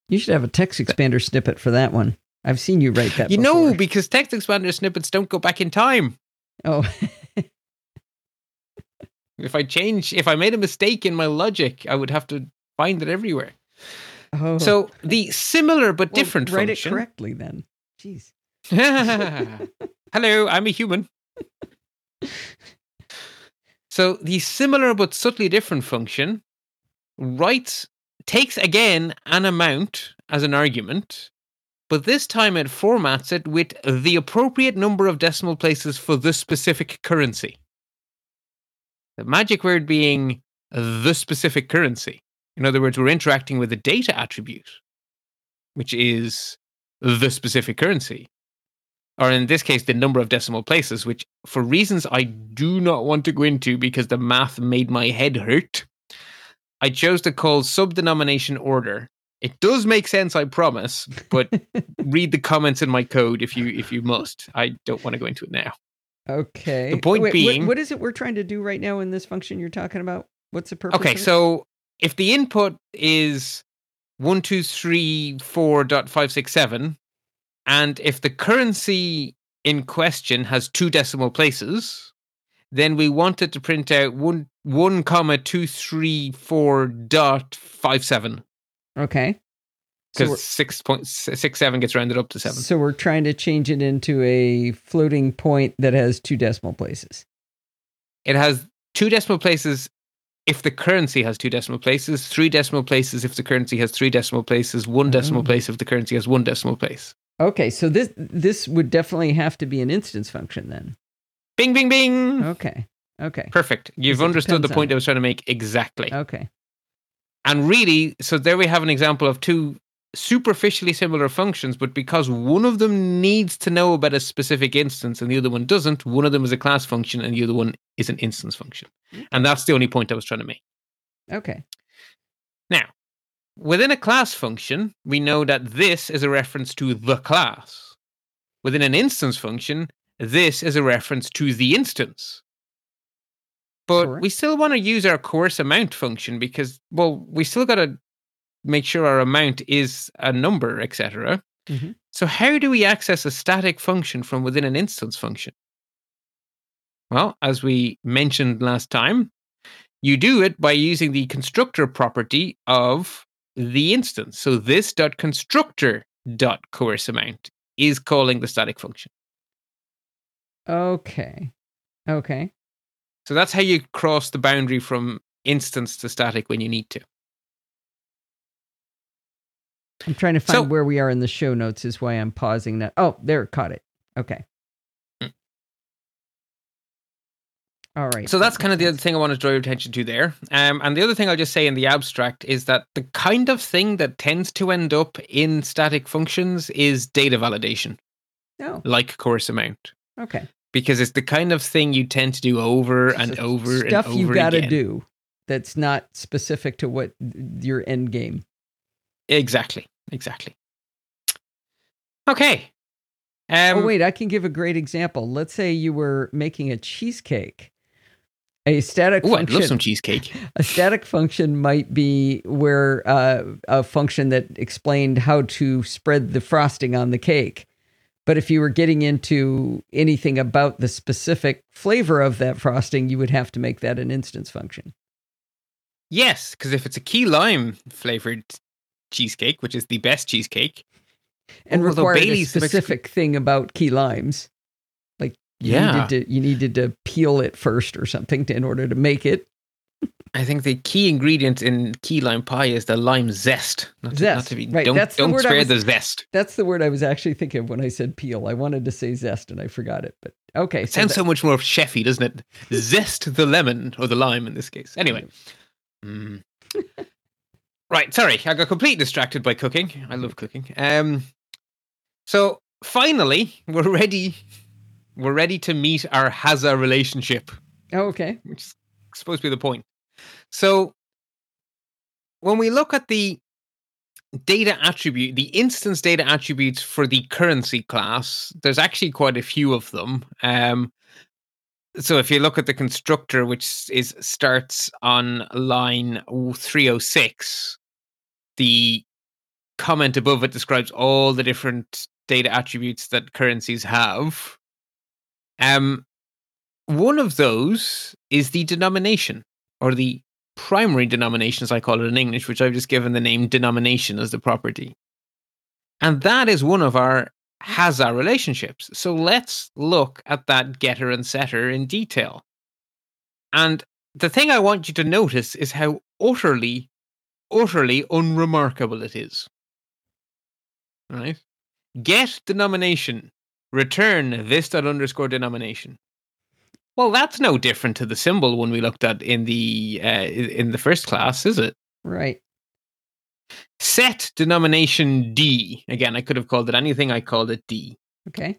You should have a TextExpander snippet for that one. I've seen you write that. You know, because TextExpander snippets don't go back in time. Oh, If I change, if I made a mistake in my logic, I would have to find it everywhere. oh. So the similar but Well, different Write function. it correctly then. Jeez. Hello, I'm a human. So the similar but subtly different function writes takes again an amount as an argument, but this time it formats it with the appropriate number of decimal places for the specific currency. The magic word being the specific currency. In other words, we're interacting with a data attribute, which is the specific currency or in this case, the number of decimal places, which for reasons I do not want to go into because the math made my head hurt, I chose to call subdenomination order. It does make sense, I promise, but read the comments in my code if you if you must. I don't want to go into it now. Okay. The point Wait, what- being- what is it we're trying to do right now in this function you're talking about? What's the purpose? Okay, of it? so if the input is 1234.567 and if the currency in question has two decimal places, then we wanted to print out one one comma two three four dot five seven. Okay. Because so six point six seven gets rounded up to seven. So we're trying to change it into a floating point that has two decimal places. It has two decimal places if the currency has two decimal places, three decimal places if the currency has three decimal places, one decimal oh. place if the currency has one decimal place. Okay, so this this would definitely have to be an instance function then. Bing, bing, bing. Okay. Okay. Perfect. You've understood the point I was trying to make exactly. Okay. And really, so there we have an example of two superficially similar functions, but because one of them needs to know about a specific instance and the other one doesn't, one of them is a class function and the other one is an instance function. And that's the only point I was trying to make. Okay. Now, within a class function, we know that this is a reference to the class. Within an instance function, this is a reference to the instance. But Correct. we still want to use our coerce amount function because, well, we still got to make sure our amount is a number, etc. Mm-hmm. So, how do we access a static function from within an instance function? Well, as we mentioned last time, you do it by using the constructor property of the instance. So, this dot constructor dot coerce amount is calling the static function. Okay. Okay. So that's how you cross the boundary from instance to static when you need to. I'm trying to find so, where we are in the show notes, is why I'm pausing that. Oh, there, caught it. Okay. Hmm. All right. So that's kind of the other thing I want to draw your attention to there. Um, and the other thing I'll just say in the abstract is that the kind of thing that tends to end up in static functions is data validation. Oh. Like coerce amount. Okay because it's the kind of thing you tend to do over and over stuff and over you got to do that's not specific to what your end game. Exactly. Exactly. Okay. Um, oh wait, I can give a great example. Let's say you were making a cheesecake. A static Ooh, function. I'd love some cheesecake. A static function might be where uh, a function that explained how to spread the frosting on the cake. But if you were getting into anything about the specific flavor of that frosting, you would have to make that an instance function. Yes, because if it's a key lime flavored cheesecake, which is the best cheesecake, and required a specific thing about key limes, you yeah, needed to, you needed to peel it first or something to, in order to make it. I think the key ingredient in key lime pie is the lime zest. Not zest, to, not to be, right? Don't, that's don't spare was, the zest. That's the word I was actually thinking of when I said peel. I wanted to say zest and I forgot it, but okay. It so sounds that, so much more chefy, doesn't it? zest the lemon or the lime in this case. Anyway. Mm. right, sorry, I got completely distracted by cooking. I love cooking. Um, so finally, we're ready. We're ready to meet our has-a relationship. Oh, okay. Which is supposed to be the point. So when we look at the data attribute, the instance data attributes for the currency class, there's actually quite a few of them. Um, so if you look at the constructor, which is starts on line 306, the comment above it describes all the different data attributes that currencies have. Um, one of those is the denomination or the primary denomination, as I call it in English, which I've just given the name denomination as the property. And that is one of our has-a relationships. So let's look at that getter and setter in detail. And the thing I want you to notice is how utterly, utterly unremarkable it is. Right? Get denomination. Return this dot underscore denomination. Well, that's no different to the symbol one we looked at in the uh, in the first class, is it? Right. Set denomination D. Again, I could have called it anything. I called it D. Okay.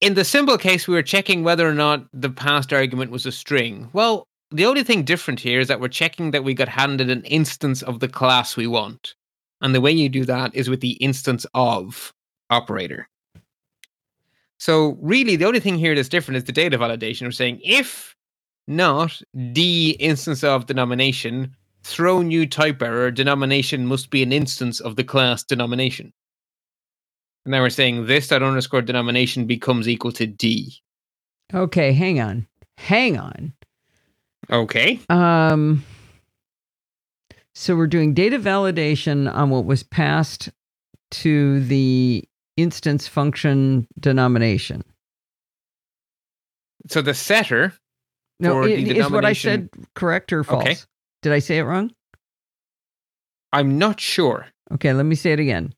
In the symbol case, we were checking whether or not the past argument was a string. Well, the only thing different here is that we're checking that we got handed an instance of the class we want. And the way you do that is with the instance of operator. So really, the only thing here that's different is the data validation. We're saying if not the instance of denomination, throw new type error, denomination must be an instance of the class denomination. And then we're saying this dot underscore denomination becomes equal to D. Okay, hang on. Hang on. Okay. Um so we're doing data validation on what was passed to the instance function denomination. So the setter No, For i- the is what I said correct or false? Okay. Did I say it wrong? I'm not sure. Okay, let me say it again.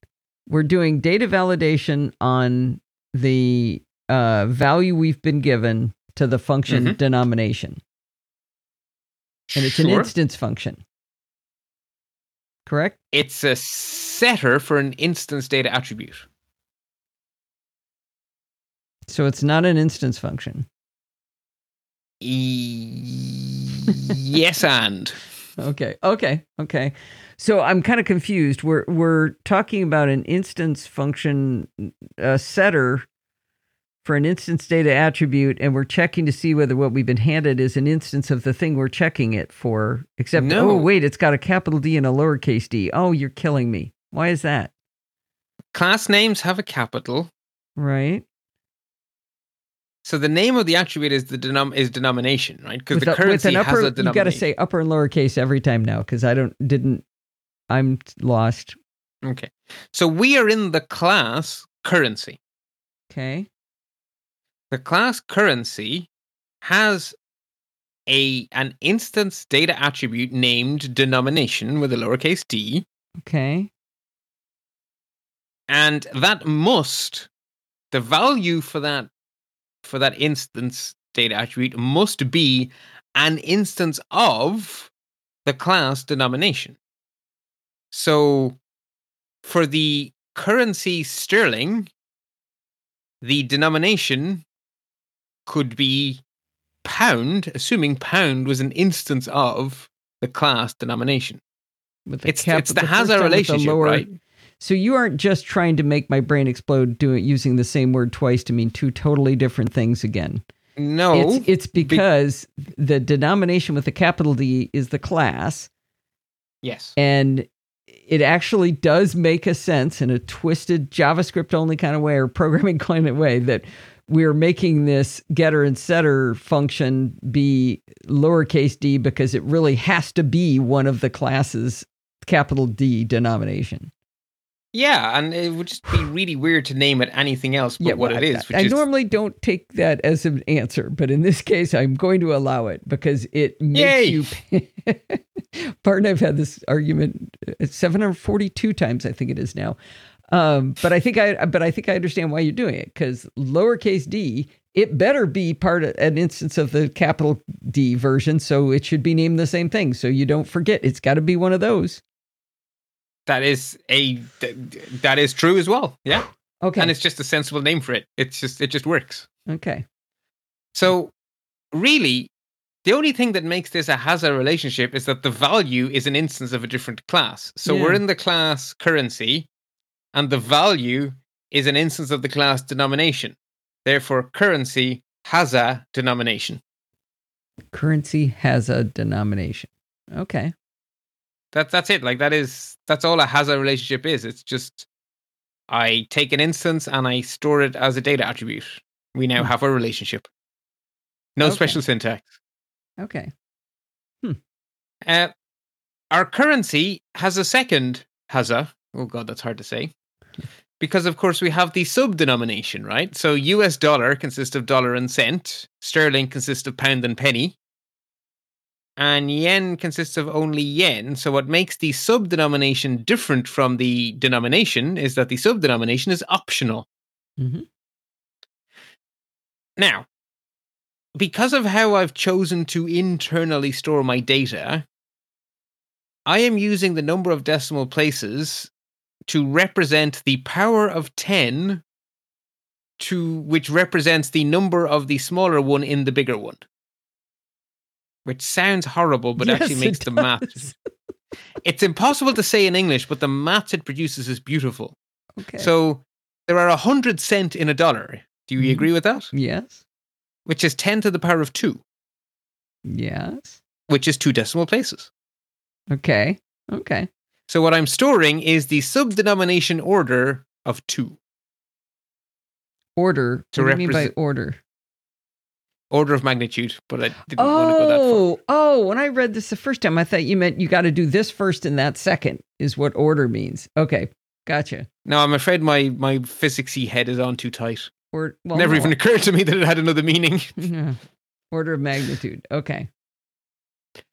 We're doing data validation on the uh, value we've been given to the function Mhm. denomination. And it's an instance function. Correct? It's a setter for an instance data attribute. So it's not an instance function. E- yes, and Okay. Okay. Okay. So I'm kind of confused. We're we're talking about an instance function uh, setter for an instance data attribute, and we're checking to see whether what we've been handed is an instance of the thing we're checking it for. Except, No. oh wait, it's got a capital D and a lowercase d. Oh, you're killing me. Why is that? class names have a capital. Right. So the name of the attribute is the denom- is denomination, right? Because the a- with currency an upper, has a you got to say upper and lowercase every time now because I don't didn't. I'm lost. Okay. So we are in the class currency. Okay. The class currency has a an instance data attribute named denomination with a lowercase d, Okay. and that must the value for that for that instance data attribute must be an instance of the class denomination. So for the currency sterling, the denomination could be pound, assuming pound was an instance of the class denomination. With It's- cap- it's the first Hazard time with the relationship, right? So you aren't just trying to make my brain explode doing using the same word twice to mean two totally different things again. No, it's it's because the denomination with the capital D is the class, yes, and it actually does make a sense in a twisted JavaScript only kind of way or programming kind of way that we're making this getter and setter function be lowercase d because it really has to be one of the classes capital D denomination. Yeah, and it would just be really weird to name it anything else but what well, it I- Which I, is normally don't take that as an answer, but in this case, I'm going to allow it because it makes Yay! you. Pardon, I've had this argument uh, 742 times. I think it is now, um, but I think I, but I think I understand why you're doing it because lowercase d, it better be part of an instance of the capital D version, so it should be named the same thing, so you don't forget. It's got to be one of those. That is a that is true as well. Yeah, Okay. and it's just a sensible name for it. It's just it just works. okay. So, really, the only thing that makes this a hazard relationship is that the value is an instance of a different class. So we're in the class currency, and the value is an instance of the class denomination. Therefore, currency has a denomination. Currency has a denomination. Okay. That that's it. Like that is that's all a hazard relationship is. It's just I take an instance and I store it as a data attribute. We now Hmm. have a relationship. No Okay. special syntax. Okay. Uh, our currency has a second has-a. Oh god, that's hard to say. Because of course we have the sub denomination, right? So US dollar consists of dollar and cent, sterling consists of pound and penny, and yen consists of only yen. So what makes the sub denomination different from the denomination is that the sub denomination is optional. Mhm. Now, because of how I've chosen to internally store my data, I am using the number of decimal places to represent the power of 10 to which represents the number of the smaller one in the bigger one. Which sounds horrible, but Yes, actually makes the math. It's impossible to say in English, but the math it produces is beautiful. Okay. So there are a hundred cent in a dollar. Do you Mhm. agree with that? yes. Which is 10 to the power of 2, Yes. which is two decimal places. Okay. Okay. So what I'm storing is the subdenomination order of two. Order. To what do you mean by represent- order? Order of magnitude, but I didn't want to go that far. Oh, oh, when I read this the first time, I thought you meant you got to do this first and that second, is what order means. Okay. Gotcha. No, I'm afraid my my physicsy head is on too tight. Or, well, Never no. even occurred to me that it had another meaning. Yeah. Order of magnitude. Okay.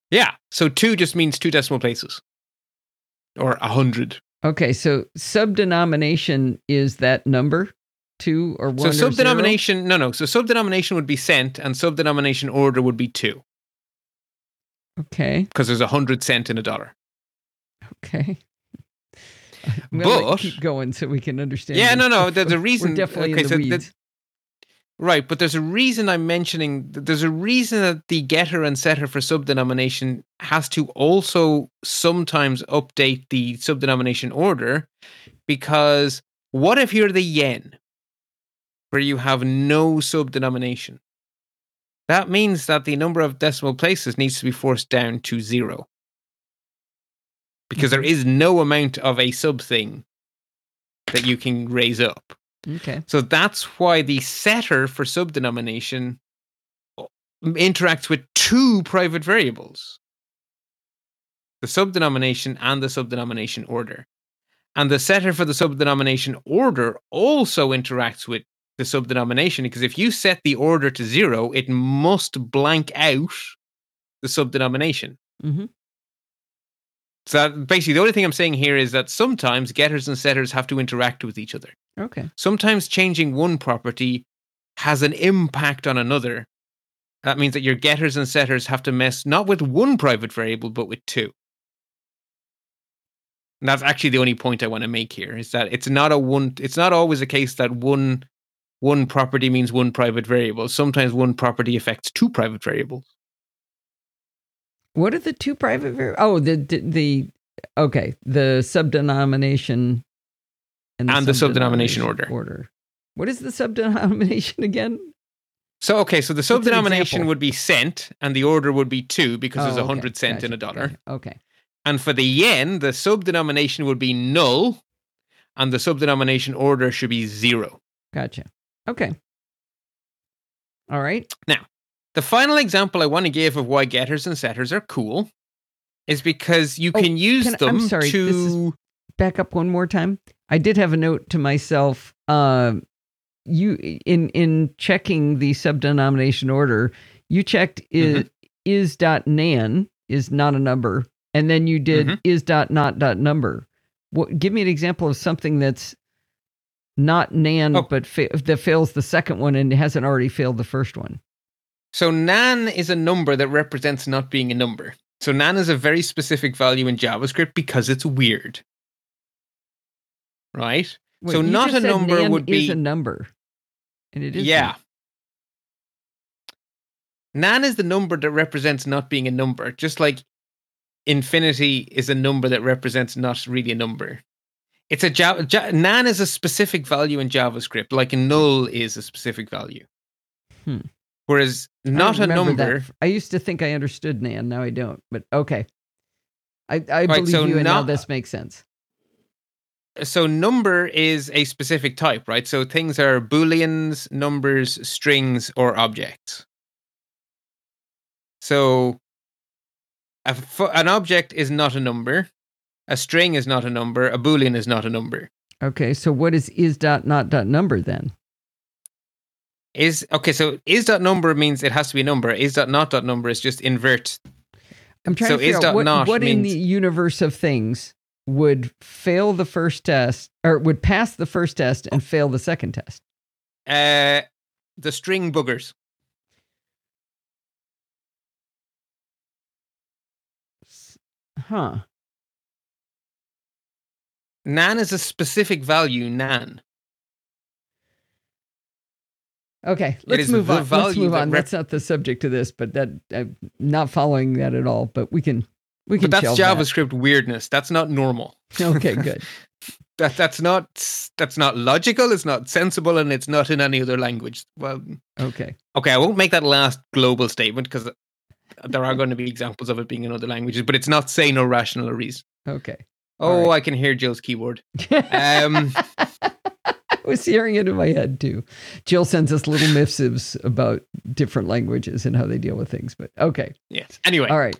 yeah. So two just means two decimal places. Or a hundred. Okay. So subdenomination is that number two or one. So subdenomination no no. So subdenomination would be cent and subdenomination order would be two. Okay. Because there's a hundred cent in a dollar. Okay. I'm gonna let you But- keep going so we can understand. Yeah, this. no, no. There's a We're reason. definitely okay, in the so the- weeds. Right, but there's a reason I'm mentioning. There's a reason that the getter and setter for subdenomination has to also sometimes update the subdenomination order, because what if you're the yen, where you have no subdenomination? That means that the number of decimal places needs to be forced down to zero, because there mm-hmm. is no amount of a sub thing that you can raise up. okay. So that's why the setter for subdenomination interacts with two private variables the subdenomination and the subdenomination order. And the setter for the subdenomination order also interacts with the subdenomination because if you set the order to zero, it must blank out the subdenomination. hmm So that- basically, the only thing I'm saying here is that sometimes getters and setters have to interact with each other. Okay. sometimes changing one property has an impact on another. That means that your getters and setters have to mess not with one private variable, but with two. And that's actually the only point I want to make here is that it's not a one it's not always a case that one one property means one private variable. Sometimes one property affects two private variables. What are the two private variables? Oh, the, the the okay, the subdenomination And the subdenomination order. Order. What is the subdenomination again? So okay, so the subdenomination would be cent and the order would be two because there's Oh, a okay. hundred cent in a dollar. gotcha. Okay. And for the yen, the subdenomination would be null, and the subdenomination order should be zero. Gotcha. Okay. All right. Now, the final example I want to give of why getters and setters are cool is because you Oh, can use can I- I'm them sorry, to. this is- Back up one more time. I did have a note to myself. Um, you in in checking the subdenomination order, you checked is Mm-hmm. is dot nan is not a number, and then you did Mhm. is dot not dot number. What? Give me an example of something that's not nan, Oh. but fa- that fails the second one and hasn't already failed the first one. So nan is a number that represents not being a number. So nan is a very specific value in JavaScript because it's weird. Right? Wait, So not a number nan would is be- a number, and it is yeah. Nan is the number that represents not being a number, just like infinity is a number that represents not really a number. It's a Java, ja, nan is a specific value in JavaScript, like a null is a specific value. Hmm. Whereas don't a number, that. I used to think I understood Nan. Now I don't. But okay. I, I Right, believe so you, and now this makes sense. so number is a specific type, right? So things are booleans, numbers, strings, or objects. So a an object is not a number, a string is not a number, a boolean is not a number. Okay, so what is is dot not dot number then? Is okay, so is dot number means it has to be a number. Is dot not dot number is just invert. I'm trying So to figure is out dot what, not what in the universe of things would fail the first test or would pass the first test and fail the second test. Uh the string boogers. Huh. Nan is a specific value, nan. Okay, let's move on. Let's move on. rep- That's not the subject of this, but that I'm not following that at all. But we can we can But that's shelve that. JavaScript weirdness. That's not normal. Okay, good. that that's not that's not logical it's not sensible and it's not in any other language well Okay. okay i won't make that last global statement because uh, there are going to be examples of it being in other languages, but it's not say no rational or reason. Okay. Oh, right. I can hear Jill's keyboard. Um, I was hearing it in my head too. Jill sends us little missives about different languages and how they deal with things. But okay. yes. Anyway. All right.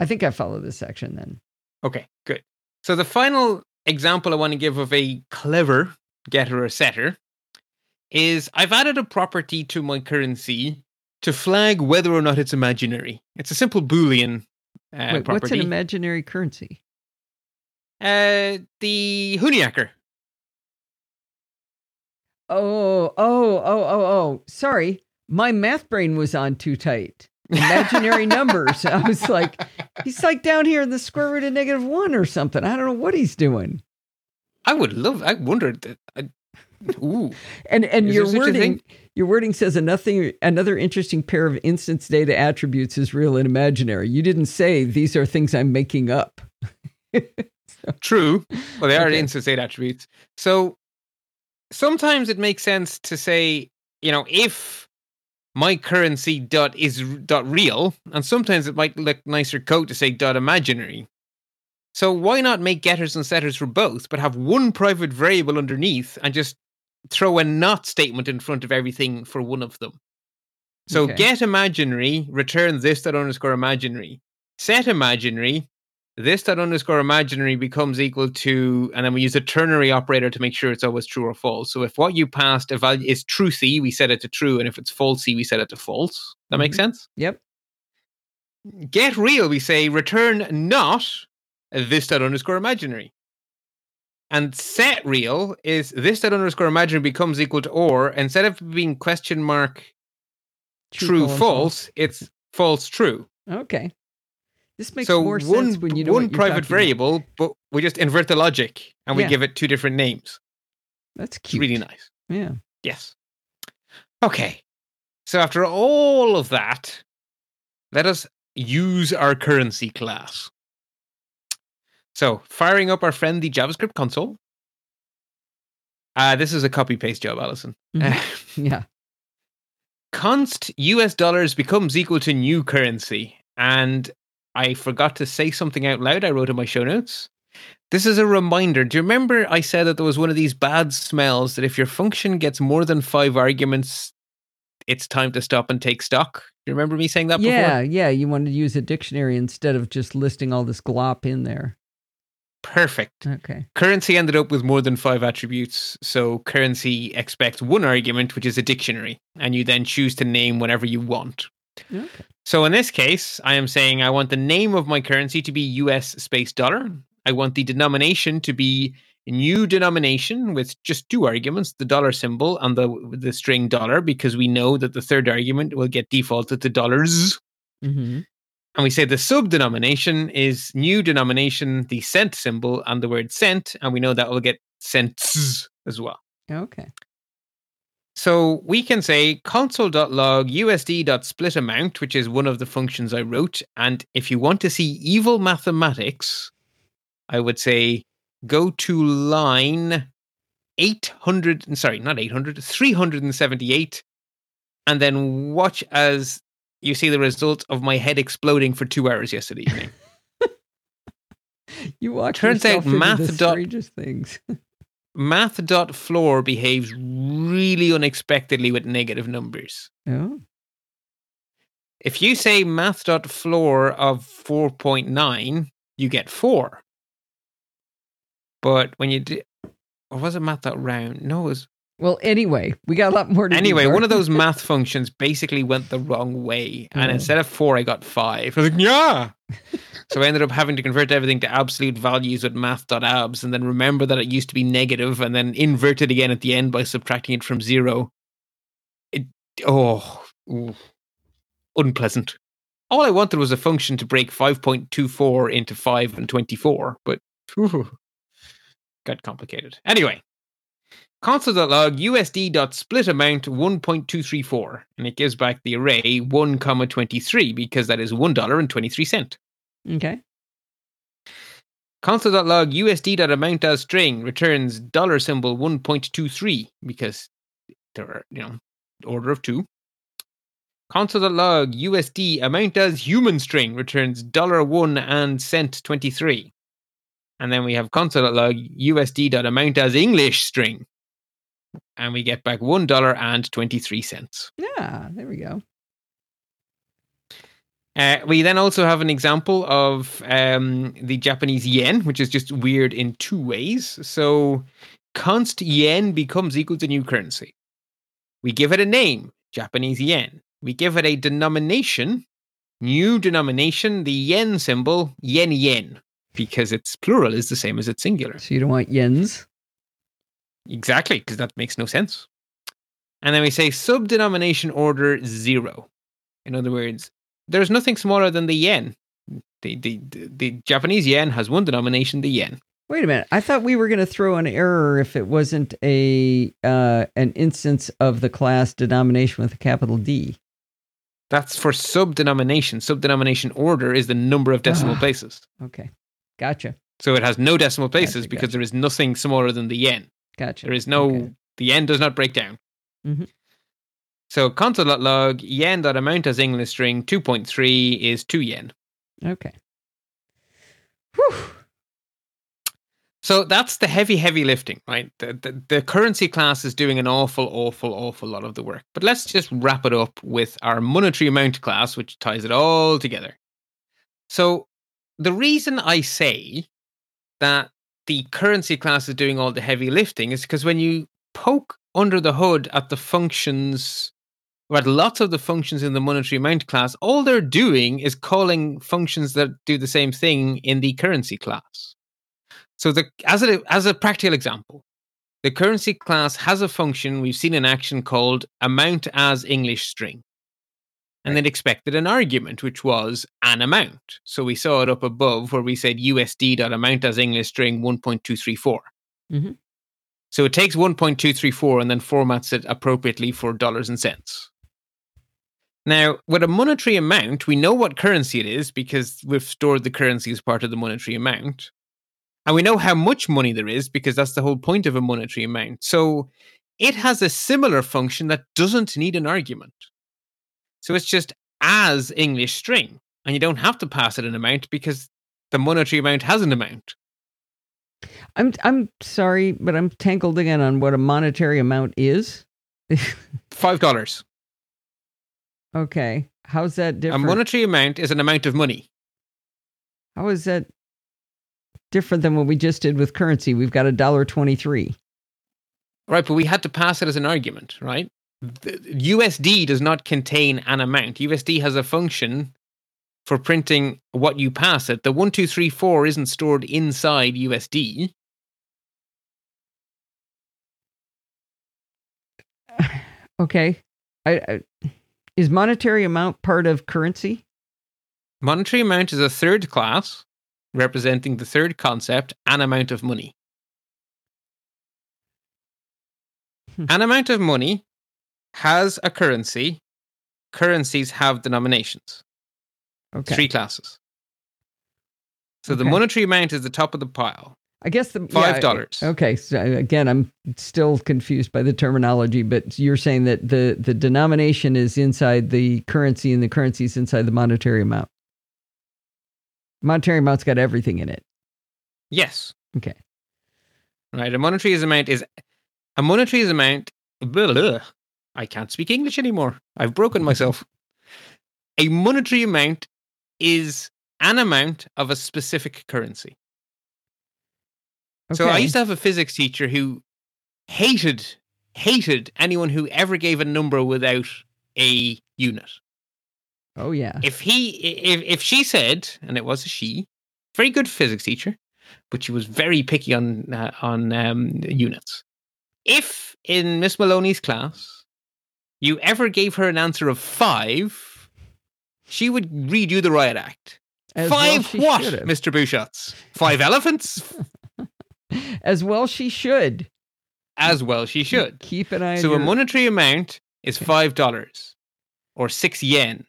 I think I follow this section then. Okay, good. So the final example I want to give of a clever getter or setter is I've added a property to my currency to flag whether or not it's imaginary. It's a simple Boolean uh, Wait, property. what's an imaginary currency? Uh, the Huniaker. Oh, oh, oh, oh, oh. Sorry. My math brain was on too tight. Imaginary numbers. I was like, he's like down here in the square root of negative one or something. I don't know what he's doing. I would love. I wondered. Uh, ooh, And and Is your there such a wording your wording says another another interesting pair of instance data attributes is real and imaginary. You didn't say these are things I'm making up. true. Well, they are Okay. instance data attributes. So sometimes it makes sense to say, you know, if my currency dot is dot real, and sometimes it might look nicer code to say dot imaginary. So why not make getters and setters for both, but have one private variable underneath and just throw a not statement in front of everything for one of them? So Okay. get imaginary, return this dot underscore imaginary. Set imaginary, this dot underscore imaginary becomes equal to, and then we use a ternary operator to make sure it's always true or false. So if what you passed a value is truthy, we set it to true, and if it's falsy, we set it to false. That makes mm-hmm. sense. Yep. Get real, we say return not this dot underscore imaginary. And set real is this dot underscore imaginary becomes equal to or instead of being question mark true, false, false, it's false true. Okay. This makes so more one sense when you know one private talking about. variable, but we just invert the logic and we Yeah. give it two different names. That's It's cute. really nice. Yeah. Yes. Okay. So after all of that, let us use our currency class. So firing up our friendly JavaScript console. Uh, this is a copy paste job, Allison. Mhm. Yeah. const US dollars becomes equal to new currency. And I forgot to say something out loud. I wrote in my show notes. This is a reminder. Do you remember I said that there was one of these bad smells that if your function gets more than five arguments, it's time to stop and take stock? Do you remember me saying that Yeah, before? yeah. You wanted to use a dictionary instead of just listing all this glop in there. Perfect. Okay. Currency ended up with more than five attributes. So currency expects one argument, which is a dictionary, and you then choose to name whatever you want. Okay. So in this case, I am saying I want the name of my currency to be US space dollar. I want the denomination to be new denomination with just two arguments, the dollar symbol and the the string dollar, because we know that the third argument will get defaulted to dollars. hmm And we say the sub denomination is new denomination, the cent symbol, and the word cent, and we know that will get cents as well. Okay. So we can say console.log usd.split amount, which is one of the functions I wrote. And if you want to see evil mathematics, I would say go to line 800, sorry, not 800, 378, and then watch as you see the result of my head exploding for two hours yesterday evening. You watch Turns out math dot- things. Math.floor behaves really unexpectedly with negative numbers. oh. If you say math.floor of 4.9, you get 4. But when you do, or was it math.round? No, it was. Well, anyway, we got a lot more to Anyway, one of those math functions basically went the wrong way. And Oh. instead of 4, I got 5. I was like, yeah. so I ended up having to convert everything to absolute values with math.abs and then remember that it used to be negative and then invert it again at the end by subtracting it from 0. It, oh, ooh, unpleasant. All I wanted was a function to break 5.24 into 5 and 24, but whew, got complicated. Anyway, console.log usd.split amount 1.234, and it gives back the array 1, comma 23 because that is $1 and 23 cent. Okay. Console.log usd.amount as string returns dollar symbol 1.23 because there are, you know, order of two. Console.log USD amount as human string returns dollar $1 and cent 23. And then we have console.log USD.amount as English string. And we get back $1 and 23 cents. Yeah, there we go. Uh, we then also have an example of um, the Japanese yen, which is just weird in two ways. So, const yen becomes equal to new currency. We give it a name, Japanese yen. We give it a denomination, new denomination, the yen symbol, yen yen, because its plural is the same as its singular. So you don't want yens? Exactly, because that makes no sense. And then we say subdenomination order zero. In other words, there's nothing smaller than the yen. The, the, the, the Japanese yen has one denomination, the yen. Wait a minute. I thought we were going to throw an error if it wasn't a uh, an instance of the class denomination with a capital D. That's for subdenomination. Subdenomination order is the number of decimal Ah. places. Okay. Gotcha. So it has no decimal places Gotcha, because gotcha. there is nothing smaller than the yen. Gotcha. There is no, Okay. the yen does not break down. Mhm. So console.log yen.amount as English string 2.3 is 2 yen. Okay. Whew. So that's the heavy, heavy lifting, right? The, the, the currency class is doing an awful, awful, awful lot of the work. But let's just wrap it up with our monetary amount class, which ties it all together. So the reason I say that the currency class is doing all the heavy lifting is because when you poke under the hood at the functions, or at lots of the functions in the monetary amount class, all they're doing is calling functions that do the same thing in the currency class. So the as a as a practical example, the currency class has a function we've seen in action called amount as English string. And it expected an argument, which was an amount. So we saw it up above where we said USD.amount as English string 1.234. Mhm. So it takes 1.234 and then formats it appropriately for dollars and cents. Now, with a monetary amount, we know what currency it is because we've stored the currency as part of the monetary amount. And we know how much money there is because that's the whole point of a monetary amount. So it has a similar function that doesn't need an argument. So it's just as English string. And you don't have to pass it an amount because the monetary amount has an amount. I'm I'm sorry, but I'm tangled again on what a monetary amount is. Five dollars. okay. How's that different? A monetary amount is an amount of money. How is that different than what we just did with currency? We've got a dollar twenty-three. Right, but we had to pass it as an argument, right? USD does not contain an amount. USD has a function for printing what you pass it. The 1234 isn't stored inside USD. Okay. I, I is monetary amount part of currency? Monetary amount is a third class representing the third concept, an amount of money. Hmm. An amount of money has a currency. Currencies have denominations. Okay. Three classes. So the monetary amount is the top of the pile. I guess the Five yeah, dollars. Okay, so uh, again, I'm still confused by the terminology, but you're saying that the the denomination is inside the currency, and the currency is inside the monetary amount. Monetary amount's got everything in it. Yes. Okay. Right. A monetary amount is a monetary amount. Blah, blah. I can't speak English anymore. I've broken myself. A monetary amount is an amount of a specific currency. So I used to have a physics teacher who hated hated anyone who ever gave a number without a unit. Oh yeah. If he if if she said, and it was a she, very good physics teacher, but she was very picky on uh, on um, units. If in Miss Maloney's class you ever gave her an answer of five, she would read you the riot act. As five she what, should have. Mr. Busschots? Five elephants? As well she should. As well she should. Keep an eye on So a monetary amount is five dollars or six yen.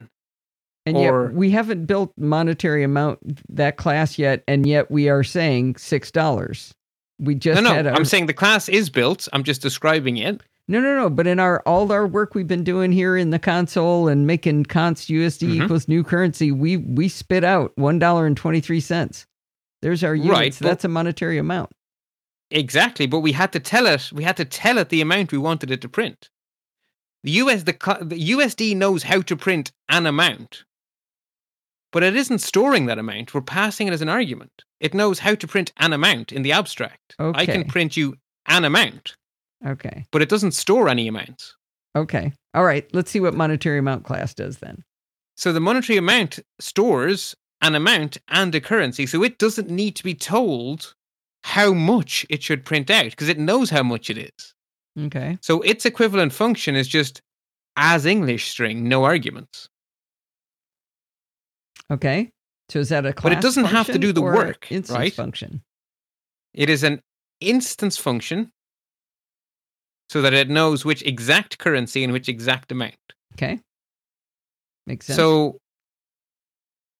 and or- yet we haven't built monetary amount that class yet, and yet we are saying six dollars. We just no, no, our, I'm saying the class is built. I'm just describing it. No, no, no. But in our all our work we've been doing here in the console and making const USD Mhm. equals new currency, we we spit out one dollar and twenty three cents. There's our units. Right, That's a monetary amount. Exactly, but we had to tell it. We had to tell it the amount we wanted it to print. The US, the, the USD knows how to print an amount, but it isn't storing that amount. We're passing it as an argument. It knows how to print an amount in the abstract. I can print you an amount, Okay. but it doesn't store any amounts. Okay. All right. Let's see what monetary amount class does then. So the monetary amount stores an amount and a currency, so it doesn't need to be told how much it should print out because it knows how much it is. Okay. So its equivalent function is just as English string, no arguments. Okay. So is that a class But it doesn't have to do the work, instance right? function. It is an instance function so that it knows which exact currency and which exact amount. Okay. Makes sense. So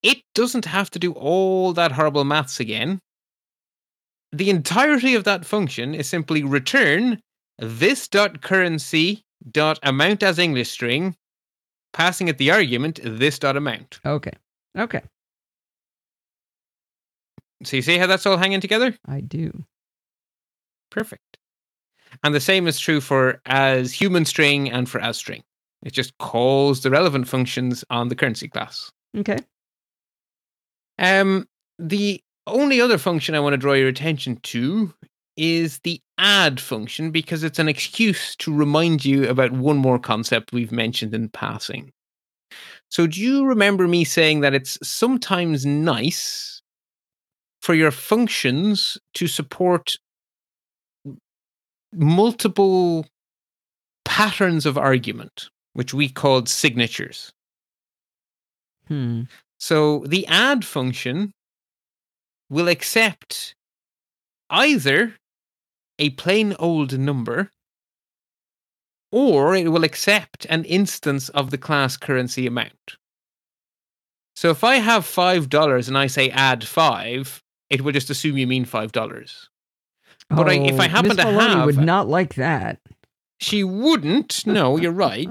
it doesn't have to do all that horrible maths again. The entirety of that function is simply return this dot currency dot amount as English string, passing it the argument this dot amount. okay. Okay. So you see how that's all hanging together? I do. Perfect. And the same is true for as human string and for as string. It just calls the relevant functions on the currency class. Okay. Um, the only other function I want to draw your attention to is the add function because it's an excuse to remind you about one more concept we've mentioned in passing. So, do you remember me saying that it's sometimes nice for your functions to support multiple patterns of argument, which we called signatures? Hmm. So the add function will accept either a plain old number or it will accept an instance of the class currency amount. So if I have $5 and I say add 5, it will just assume you mean $5. But I- if I Oh, happen Miss to Maloney have- would not like that. She wouldn't. No, you're right.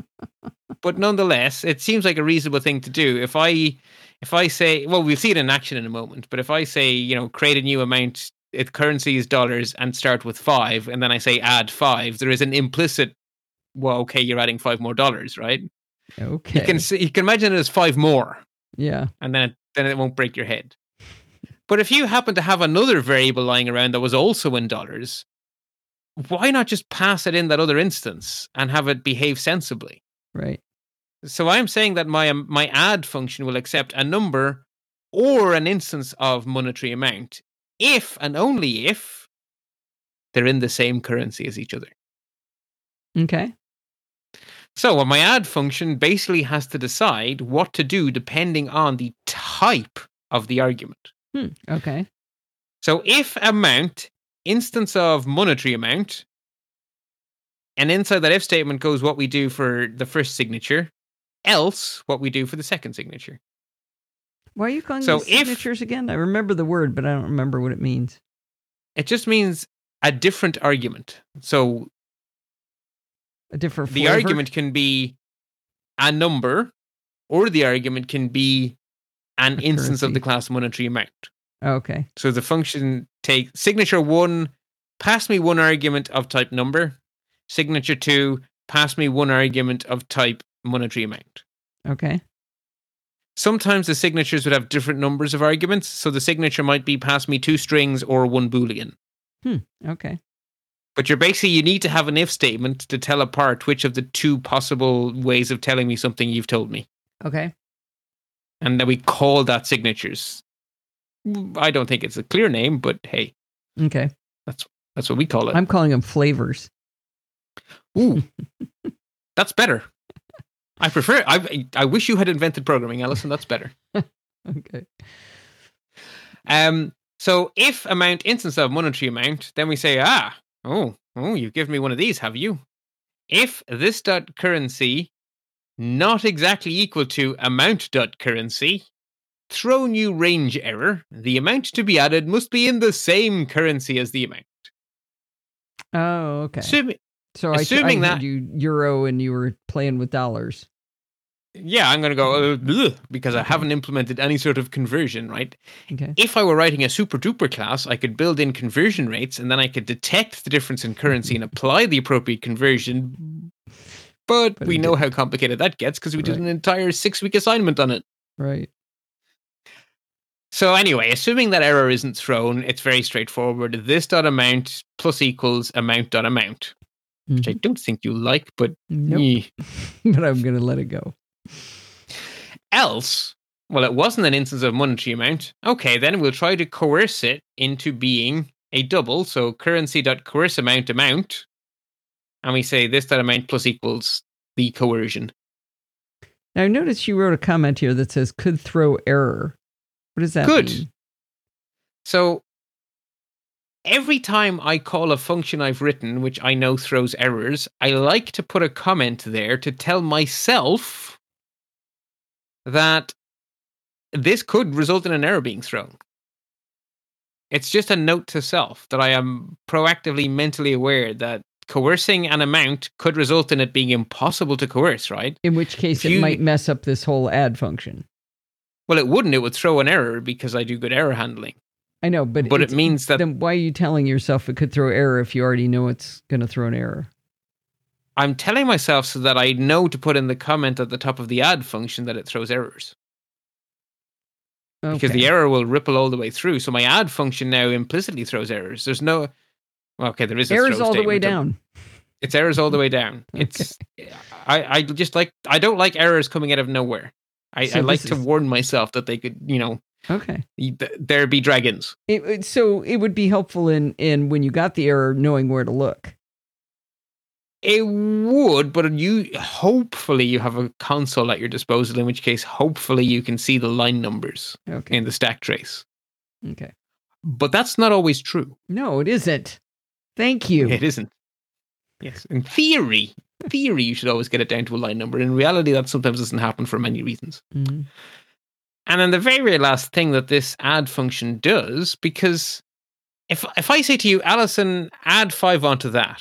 but nonetheless, it seems like a reasonable thing to do. If I if I say, well, we'll see it in action in a moment, but if I say, you know, create a new amount, its currency is dollars and start with five, and then I say add five, there is an implicit, well, okay, you're adding five more dollars, right? Okay. You can see, you can imagine it as five more, yeah. and then it, then it won't break your head. But if you happen to have another variable lying around that was also in dollars, why not just pass it in that other instance and have it behave sensibly? Right. So I'm saying that my um, my add function will accept a number or an instance of monetary amount if and only if they're in the same currency as each other. Okay. So uh, my add function basically has to decide what to do depending on the type of the argument. Hmm. Okay. So if amount, instance of monetary amount, and inside that if statement goes what we do for the first signature, else what we do for the second signature. Why are you calling So these if- signatures again? I remember the word, but I don't remember what it means. It just means a different argument. So A different the argument can be a number, or the argument can be an instance of the class monetary amount. Okay. So the function take signature one, pass me one argument of type number. Signature two, pass me one argument of type monetary amount. Okay. Sometimes the signatures would have different numbers of arguments. So the signature might be pass me two strings or one boolean. Hmm. Okay. But you're basically you need to have an if statement to tell apart which of the two possible ways of telling me something you've told me. Okay. And then we call that signatures. I don't think it's a clear name, but hey, Okay. that's that's what we call it. I'm calling them flavors. Ooh, that's better. I prefer. I I wish you had invented programming, Alison. That's better. Okay. Um. So if amount instance of monetary amount, then we say ah oh oh you've given me one of these, have you? If this dot currency not exactly equal to amount dot currency, throw new range error. The amount to be added must be in the same currency as the amount. Oh, okay. Assuming, So I, Assuming I that- you euro and you were playing with dollars. Yeah, I'm going to go uh, because I haven't implemented any sort of conversion, right? Okay. If I were writing a super duper class, I could build in conversion rates and then I could detect the difference in currency and apply the appropriate conversion. But, But we know did- how complicated that gets because we did an entire six week assignment on it. Right. So anyway, assuming that error isn't thrown, it's very straightforward. This dot amount plus equals amount dot amount, which I Mhm. don't think you like, but Nope. but I'm going to let it go. else, well, it wasn't an instance of monetary amount. Okay, then we'll try to coerce it into being a double. So currency dot coerce amount amount, and we say this that amount plus equals the coercion. Now, notice you wrote a comment here that says could throw error. What does that Good. mean? So every time I call a function I've written, which I know throws errors, I like to put a comment there to tell myself that this could result in an error being thrown. It's just a note to self that I am proactively mentally aware that coercing an amount could result in it being impossible to coerce, right? In which case, If it you- might mess up this whole add function. Well, it wouldn't. It would throw an error because I do good error handling. I know, but But it means that then why are you telling yourself it could throw error if you already know it's going to throw an error? I'm telling myself so that I know to put in the comment at the top of the add function that it throws errors because the error will ripple all the way through. So my add function now implicitly throws errors. There's no well, okay, there is a errors all the way down. It's errors all the way down. It's I I just like I don't like errors coming out of nowhere. I, So I like to is- warn myself that they could, you know, Okay. th- there be dragons. It, it- so it would be helpful in in when you got the error, knowing where to look. It would, but you hopefully you have a console at your disposal. In which case, hopefully you can see the line numbers Okay. in the stack trace. Okay. But that's not always true. No, it isn't. Thank you. It isn't. Yes, in theory, theory you should always get it down to a line number. In reality, that sometimes doesn't happen for many reasons. Mhm. And then the very, very last thing that this add function does, because if if I say to you, Alison, add five onto that,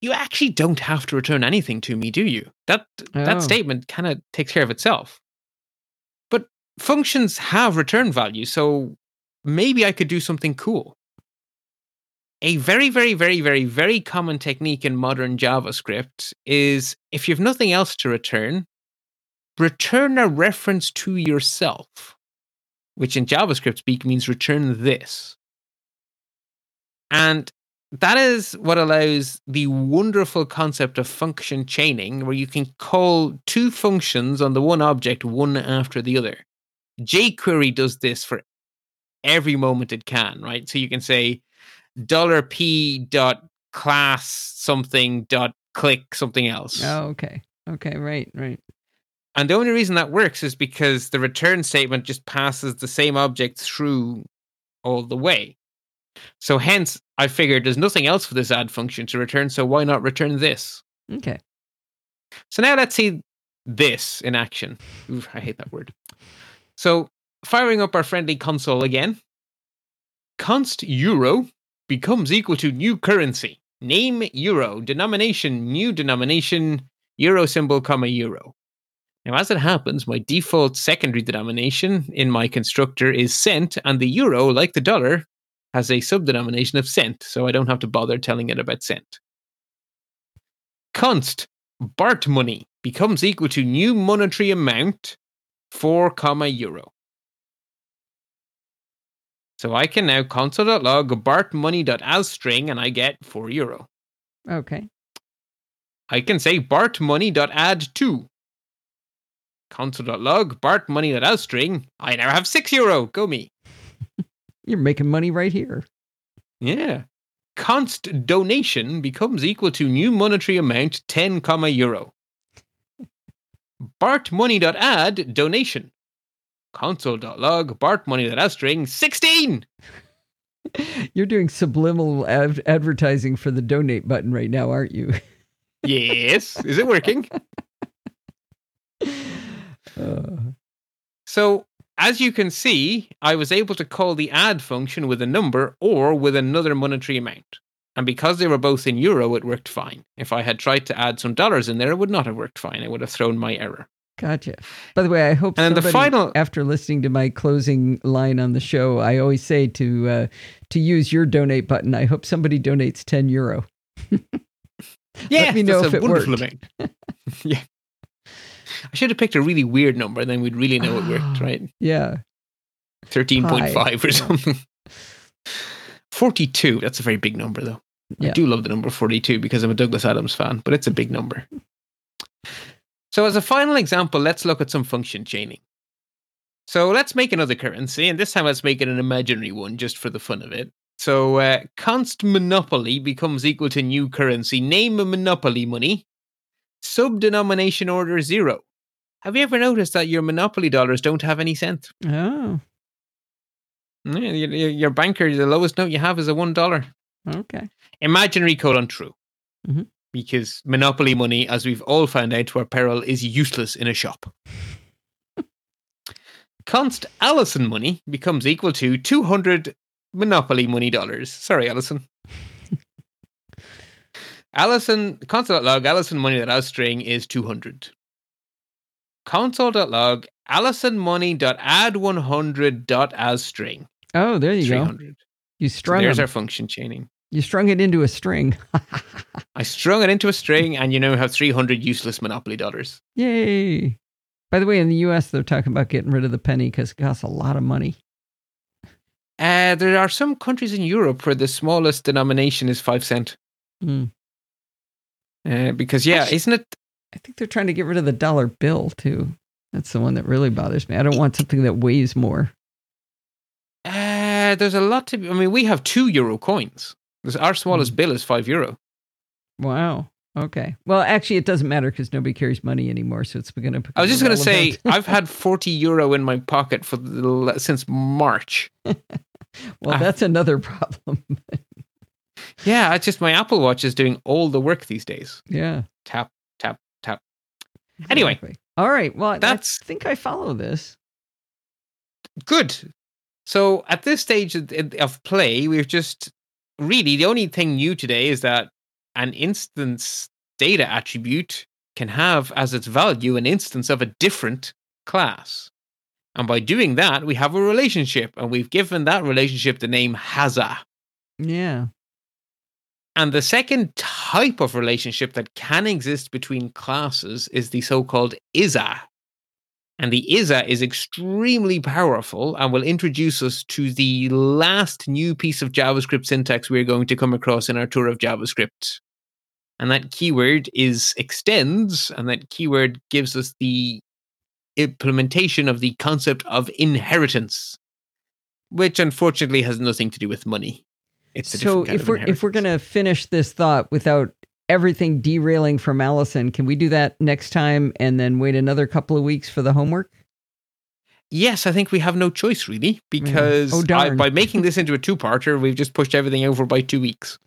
you actually don't have to return anything to me, do you? That Oh. that statement kind of takes care of itself. But functions have return value, so maybe I could do something cool. A very, very, very, very, very common technique in modern JavaScript is if you have nothing else to return, return a reference to yourself, which in JavaScript speak means return this. And that is what allows the wonderful concept of function chaining, where you can call two functions on the one object one after the other. jQuery does this for every moment it can, right? So you can say dollar $p dot class something dot click something else. Oh, okay. Okay. Right. Right. And the only reason that works is because the return statement just passes the same object through all the way. So hence, I figured there's nothing else for this add function to return, so why not return this? Okay. So now let's see this in action. I hate that word. So firing up our friendly console again. Const euro becomes equal to new currency. Name euro, denomination, new denomination, euro symbol, comma euro. Now, as it happens, my default secondary denomination in my constructor is cent, and the euro, like the dollar, has a subdenomination of cent, so I don't have to bother telling it about cent. Const Bart money becomes equal to new monetary amount 4 comma euro. So I can now console.log bartmoney.asstring and I get 4 euro. Okay. I can say bartmoney.add2. Console.log bartmoney.asstring. I now have 6 euro. Go me. You're making money right here. Yeah. Const donation becomes equal to new monetary amount 10 comma euro. Bartmoney.add donation. Console.log bartmoney.asstring 16. You're doing subliminal ad- advertising for the donate button right now, aren't you? Yes. Is it working? Uh, So, as you can see, I was able to call the add function with a number or with another monetary amount. And because they were both in euro, it worked fine. If I had tried to add some dollars in there, it would not have worked fine. It would have thrown my error. Gotcha. By the way, I hope And then the final- after listening to my closing line on the show, I always say to uh, to use your donate button. I hope somebody donates ten euro. Yeah, me know that's if a it wonderful yeah. I should have picked a really weird number, then we'd really know it worked, right? Yeah. 13.5 or something. 42. That's a very big number, though. I do love the number 42 because I'm a Douglas Adams fan, but it's a big number. So, as a final example, let's look at some function chaining. So, let's make another currency, and this time let's make it an imaginary one just for the fun of it. So, uh, const monopoly becomes equal to new currency. Name a monopoly money. Subdenomination order zero. Have you ever noticed that your monopoly dollars don't have any cent? Oh. Yeah, Your, banker, the lowest note you have is a one dollar. Okay. Imaginary colon true. Mhm. Because monopoly money, as we've all found out to our peril, is useless in a shop. Const Allison money becomes equal to 200 monopoly money dollars. Sorry, Allison. Allison, console.log, Allison money that has string is 200. Console.log, Allison money dot add 100 dot as string. Oh, there you go. 300. You So there's them. our function chaining. You strung it into a string. I strung it into a string, and you now have 300 useless Monopoly dollars. Yay. By the way, in the US, they're talking about getting rid of the penny because it costs a lot of money. Uh, there are some countries in Europe where the smallest denomination is five cent. Hmm. Uh, because, yeah, Actually- isn't it? I think they're trying to get rid of the dollar bill too. That's the one that really bothers me. I don't want something that weighs more. Uh, there's a lot to. I mean, we have two euro coins. Our smallest Hmm. bill is five euro. Wow. Okay. Well, actually, it doesn't matter because nobody carries money anymore, so it's going to. I was just going to say, I've had 40 euro in my pocket for the, since March. well, I- that's another problem. Yeah, it's just my Apple Watch is doing all the work these days. yeah. Tap, tap, tap. Anyway. Exactly. All right. Well, That's- I think I follow this. Good. So at this stage of play, we've just really the only thing new today is that an instance data attribute can have as its value an instance of a different class. And by doing that, we have a relationship, and we've given that relationship the name has-a. Yeah. And the second type of relationship that can exist between classes is the so called is-a. And the is-a is extremely powerful and will introduce us to the last new piece of JavaScript syntax we're going to come across in our tour of JavaScript. And that keyword is extends, and that keyword gives us the implementation of the concept of inheritance, which unfortunately has nothing to do with money. It's So if we're if we're gonna finish this thought without everything derailing from Allison, can we do that next time and then wait another couple of weeks for the homework? Yes, I think we have no choice really mm. because Oh, I, by making this into a two-parter, we've just pushed everything over by two weeks.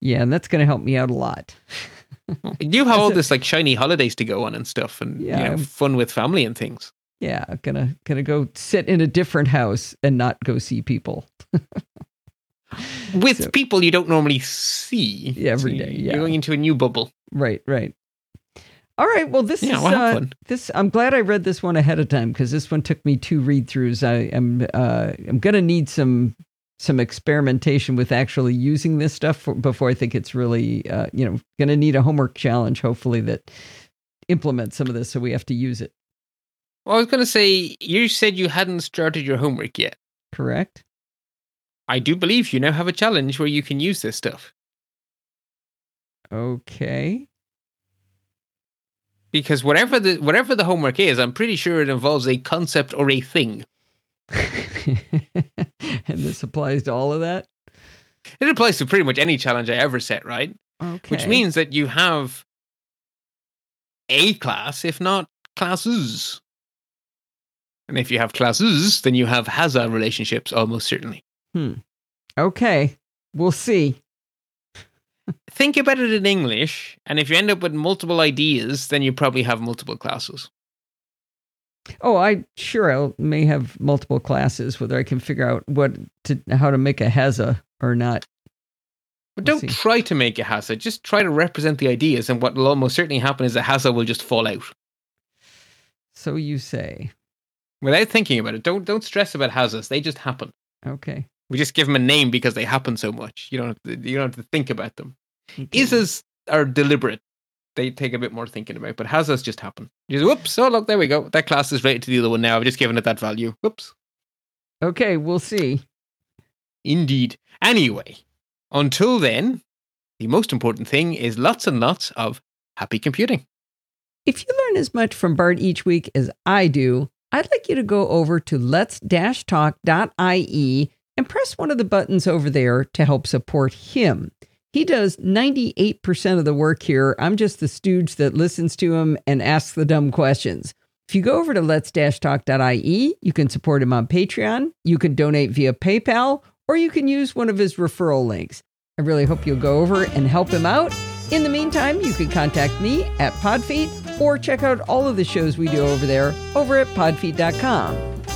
Yeah, and that's gonna help me out a lot. You have all this like shiny holidays to go on and stuff, and Yeah, you know, fun with family and things. Yeah, gonna gonna go sit in a different house and not go see people. With So- people you don't normally see Yeah, every So day, You're going into a new bubble. Right, right. All right. Well, this Yeah, is well, uh, fun. this. I'm glad I read this one ahead of time because this one took me two read throughs. I am uh, I'm gonna need some some experimentation with actually using this stuff for, before I think it's really uh, you know gonna need a homework challenge. Hopefully that implements some of this, so we have to use it. Well, I was going to say you said you hadn't started your homework yet. Correct. I do believe you now have a challenge where you can use this stuff Okay. because whatever the whatever the homework is, I'm pretty sure it involves a concept or a thing. and this applies to all of that. It applies to pretty much any challenge I ever set, right? Okay. which means that you have a class, if not classes. And if you have classes, then you have has-a relationships almost certainly. Hmm. okay. We'll see. Think about it in English, and if you end up with multiple ideas, then you probably have multiple classes. Oh, I sure I may have multiple classes whether I can figure out what to how to make a has-a or not. But We'll don't see. try to make a has-a. Just try to represent the ideas, and what will almost certainly happen is a has-a will just fall out So you say. without thinking about it. Don't don't stress about has-as. They just happen. Okay. We just give them a name because they happen so much. You don't have to, you don't have to think about them. okay. is-as are deliberate. They take a bit more thinking about, but has-as just happen. You just whoops. Oh look, there we go. That class is rated to the other one now. I've just given it that value. Whoops. Okay, we'll see. Indeed. Anyway, until then, the most important thing is lots and lots of happy computing. If you learn as much from Bart each week as I do, I'd like you to go over to let's-talk.ie and press one of the buttons over there to help support him. He does 98% of the work here. I'm just the stooge that listens to him and asks the dumb questions. If you go over to let's-talk.ie, you can support him on Patreon, you can donate via PayPal, or you can use one of his referral links. I really hope you'll go over and help him out. In the meantime, you can contact me at Podfeet or check out all of the shows we do over there over at podfeet.com.